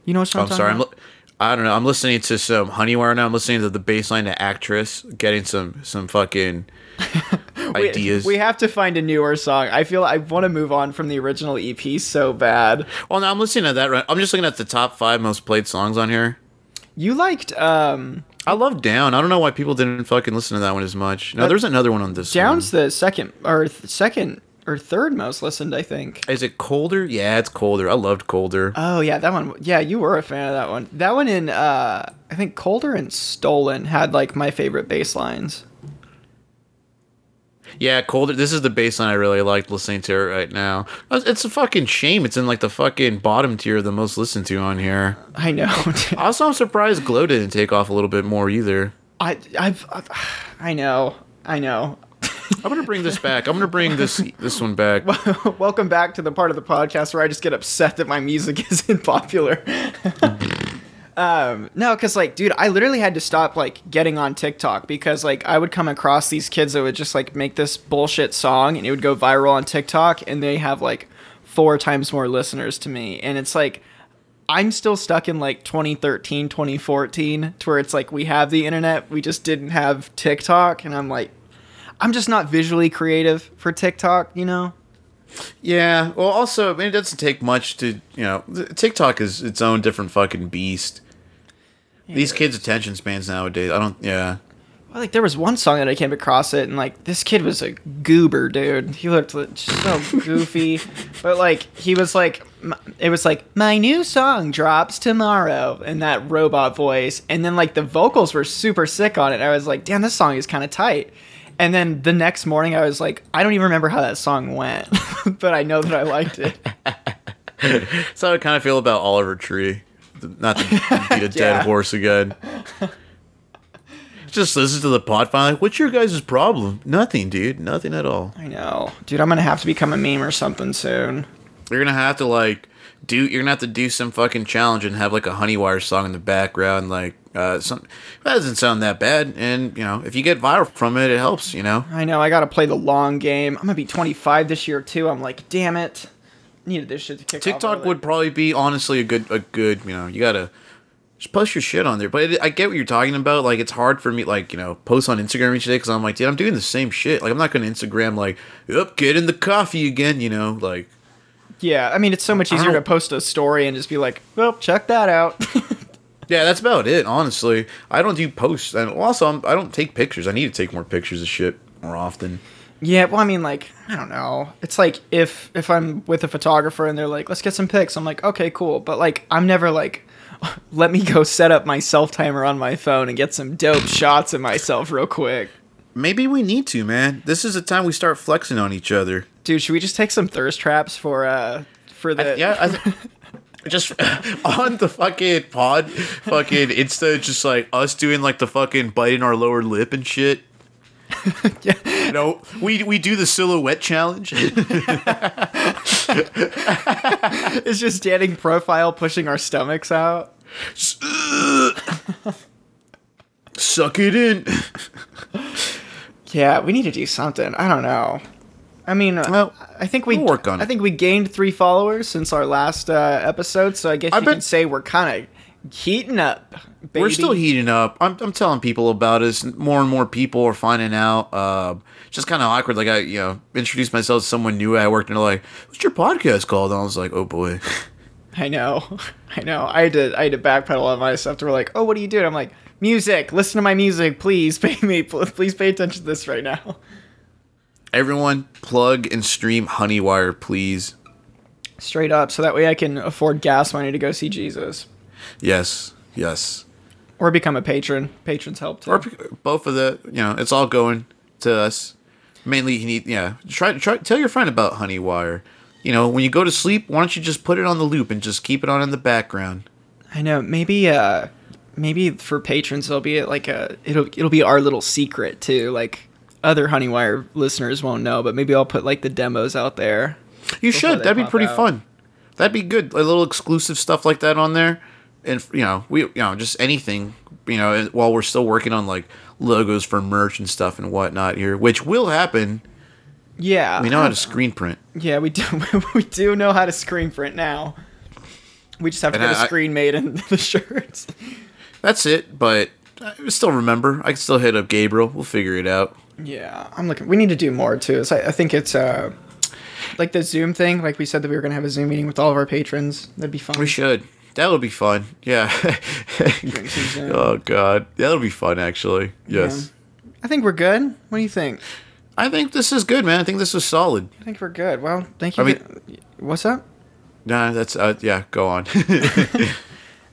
You know what I'm, I'm sorry. I'm about? I don't know. I'm listening to some Honeywire now. I'm listening to the baseline to Actress, getting some some fucking We- ideas. We have to find a newer song. I feel I want to move on from the original EP so bad. well, now I'm listening to that. Right. I'm just looking at the top five most played songs on here. You liked um I love Down. I don't know why people didn't fucking listen to that one as much. No, there's another one on this. Down's one. the second or th- second or third most listened, I think. Is it colder? Yeah, it's colder. I loved colder. Oh yeah, that one. Yeah, you were a fan of that one. That one in uh I think Colder and Stolen had like my favorite bass lines. Yeah, colder. This is the bass line I really liked listening to it right now. It's a fucking shame. It's in like the fucking bottom tier of the most listened to on here. I know. Also, I'm surprised Glow didn't take off a little bit more either. I I've I know. I know. I'm gonna bring this back. I'm gonna bring this this one back. Welcome back to the part of the podcast where I just get upset that my music isn't popular. um, no, because like, dude, I literally had to stop like getting on TikTok because like I would come across these kids that would just like make this bullshit song and it would go viral on TikTok and they have like four times more listeners to me, and it's like. I'm still stuck in like 2013, 2014, to where it's like we have the internet, we just didn't have TikTok, and I'm like, I'm just not visually creative for TikTok, you know? Yeah. Well, also, I mean, it doesn't take much to you know. TikTok is its own different fucking beast. These kids' attention spans nowadays. I don't. Yeah. Well, like there was one song that I came across it, and like this kid was a goober, dude. He looked so goofy, but like he was like, m- it was like my new song drops tomorrow, in that robot voice, and then like the vocals were super sick on it. I was like, damn, this song is kind of tight. And then the next morning, I was like, I don't even remember how that song went, but I know that I liked it. so how I kind of feel about Oliver Tree. Not to beat a dead Yeah. horse again. Just listen to the pod. Like, What's your guys' problem? Nothing, dude. Nothing at all. I know, dude. I'm gonna have to become a meme or something soon. You're gonna have to like do. You're gonna have to do some fucking challenge and have like a Honeywire song in the background. Like uh, some that doesn't sound that bad. And you know, if you get viral from it, it helps. You know. I know. I gotta play the long game. I'm gonna be 25 this year too. I'm like, damn it. Needed this shit to kick off TikTok would probably be honestly a good a good. You know, you gotta. Just post your shit on there, but it, I get what you're talking about. Like, it's hard for me, like, you know, post on Instagram each day because I'm like, dude, I'm doing the same shit. Like, I'm not going to Instagram, like, yep, get in the coffee again, you know, like, Yeah, I mean, it's so much easier to post a story and just be like, well, check that out. Yeah, that's about it. Honestly, I don't do posts, and also I'm, I don't take pictures. I need to take more pictures of shit more often. yeah, well, I mean, like, I don't know. It's like if if I'm with a photographer and they're like, let's get some pics. I'm like, okay, cool. But like, I'm never like, let me go set up my self timer on my phone and get some dope shots of myself real quick. Maybe we need to, man. This is the time we start flexing on each other. Dude, should we just take some thirst traps for uh for the yeah, I th- just on the fucking pod, fucking Insta, just like us doing like the fucking biting our lower lip and shit. Yeah. You know, we we do the silhouette challenge. it's just standing profile pushing our stomachs out. Suck it in. Yeah, we need to do something. I don't know. I mean, uh, Well, I think we we'll work on I it. think we gained three followers since our last uh, episode, so I guess I you bet- can say we're kind of heating up. Baby. We're still heating up. I'm, I'm telling people about us. More and more people are finding out. Uh, just kind of awkward. Like I, you know, introduced myself to someone new I worked, and they're like, "What's your podcast called?" And I was like, "Oh boy." I know, I know. I had to I had to backpedal on my stuff. They were like, "Oh, what are you doing?" I'm like, "Music. Listen to my music, please. Pay me. Please pay attention to this right now." Everyone, plug and stream Honeywire, please. Straight up, so that way I can afford gas money to go see Jesus Yes, yes. or become a patron. Patrons help too. Or both of the. You know, it's all going to us. Mainly, you need. Yeah, try try tell your friend about Honeywire. You know, when you go to sleep, why don't you just put it on the loop and just keep it on in the background? I know. Maybe uh maybe for patrons it'll be like a it'll it'll be our little secret too. Like other Honeywire listeners won't know, but maybe I'll put like the demos out there. You should. That'd be pretty out. fun. That'd be good. A little exclusive stuff like that on there, and you know, we you know just anything. You know, while we're still working on like logos for merch and stuff and whatnot here, which will happen. Yeah. We know how to screen print. Yeah, we do we do know how to screen print now. We just have to And get a I- I- screen made in the shirts. That's it. But I still remember. I can still hit up Gabriel. We'll figure it out. Yeah, I'm looking. We need to do more too. So I, I think it's uh, like the Zoom thing. Like we said that we were gonna have a Zoom meeting with all of our patrons. That'd be fun. We should. That would be fun. Yeah. oh God, that'll be fun. Actually, yes. I think we're good. What do you think? I think this is good, man. I think this is solid. I think we're good. Well, thank you. I mean, what's up? Nah, that's uh, yeah. Go on.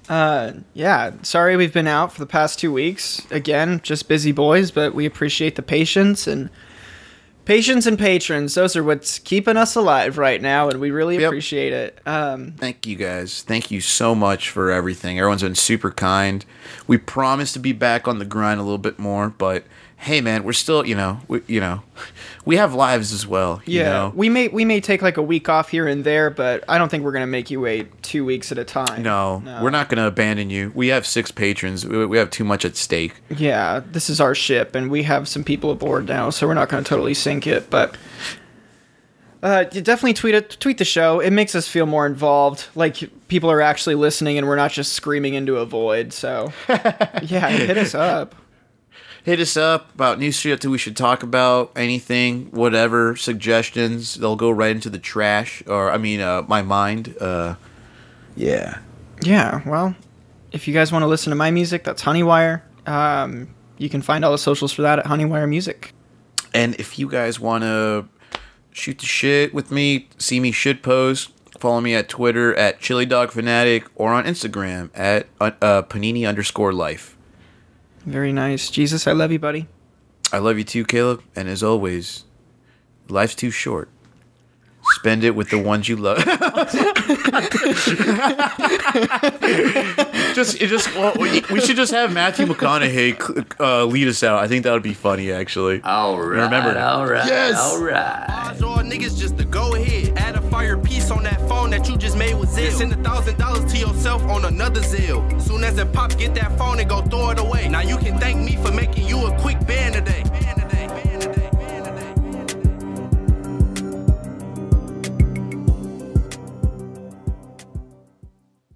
Uh, yeah. Sorry we've been out for the past two weeks. Again, just busy boys, but we appreciate the patience and patience and patrons. Those are what's keeping us alive right now, and we really Yep. appreciate it. Um, Thank you guys. Thank you so much for everything. Everyone's been super kind. We promise to be back on the grind a little bit more, but hey, man, we're still, you know, we, you know, we have lives as well. You yeah, know? we may we may take like a week off here and there, but I don't think we're gonna make you wait two weeks at a time. no, we're not going to abandon you. We have six patrons. We, we have too much at stake. Yeah, this is our ship, and we have some people aboard now, so we're not going to totally sink it. But uh, definitely tweet it, tweet the show. It makes us feel more involved. Like people are actually listening, and we're not just screaming into a void. So yeah, hit us up. Hit us up about new shit that we should talk about, anything, whatever, suggestions. They'll go right into the trash, or I mean, uh, my mind. Uh, yeah. Yeah, well, if you guys want to listen to my music, that's Honeywire. Um, you can find all the socials for that at Honeywire Music. And if you guys want to shoot the shit with me, see me shit post, follow me at Twitter at Chili Dog Fanatic or on Instagram at uh, Panini underscore life. Very nice. Jesus, I love you, buddy. I love you too, Caleb. And as always, life's too short. Spend it with the ones you love. just it just well, we we should just have Matthew McConaughey uh, lead us out. I think that would be funny actually. All right. Remember that. All right. Yes. All right. All niggas just to go ahead. Add a fire piece on that phone that you just made with Zelle. Send a thousand dollars to yourself on another Zelle. Soon as it pop, get that phone and go throw it away. Now you can thank me for making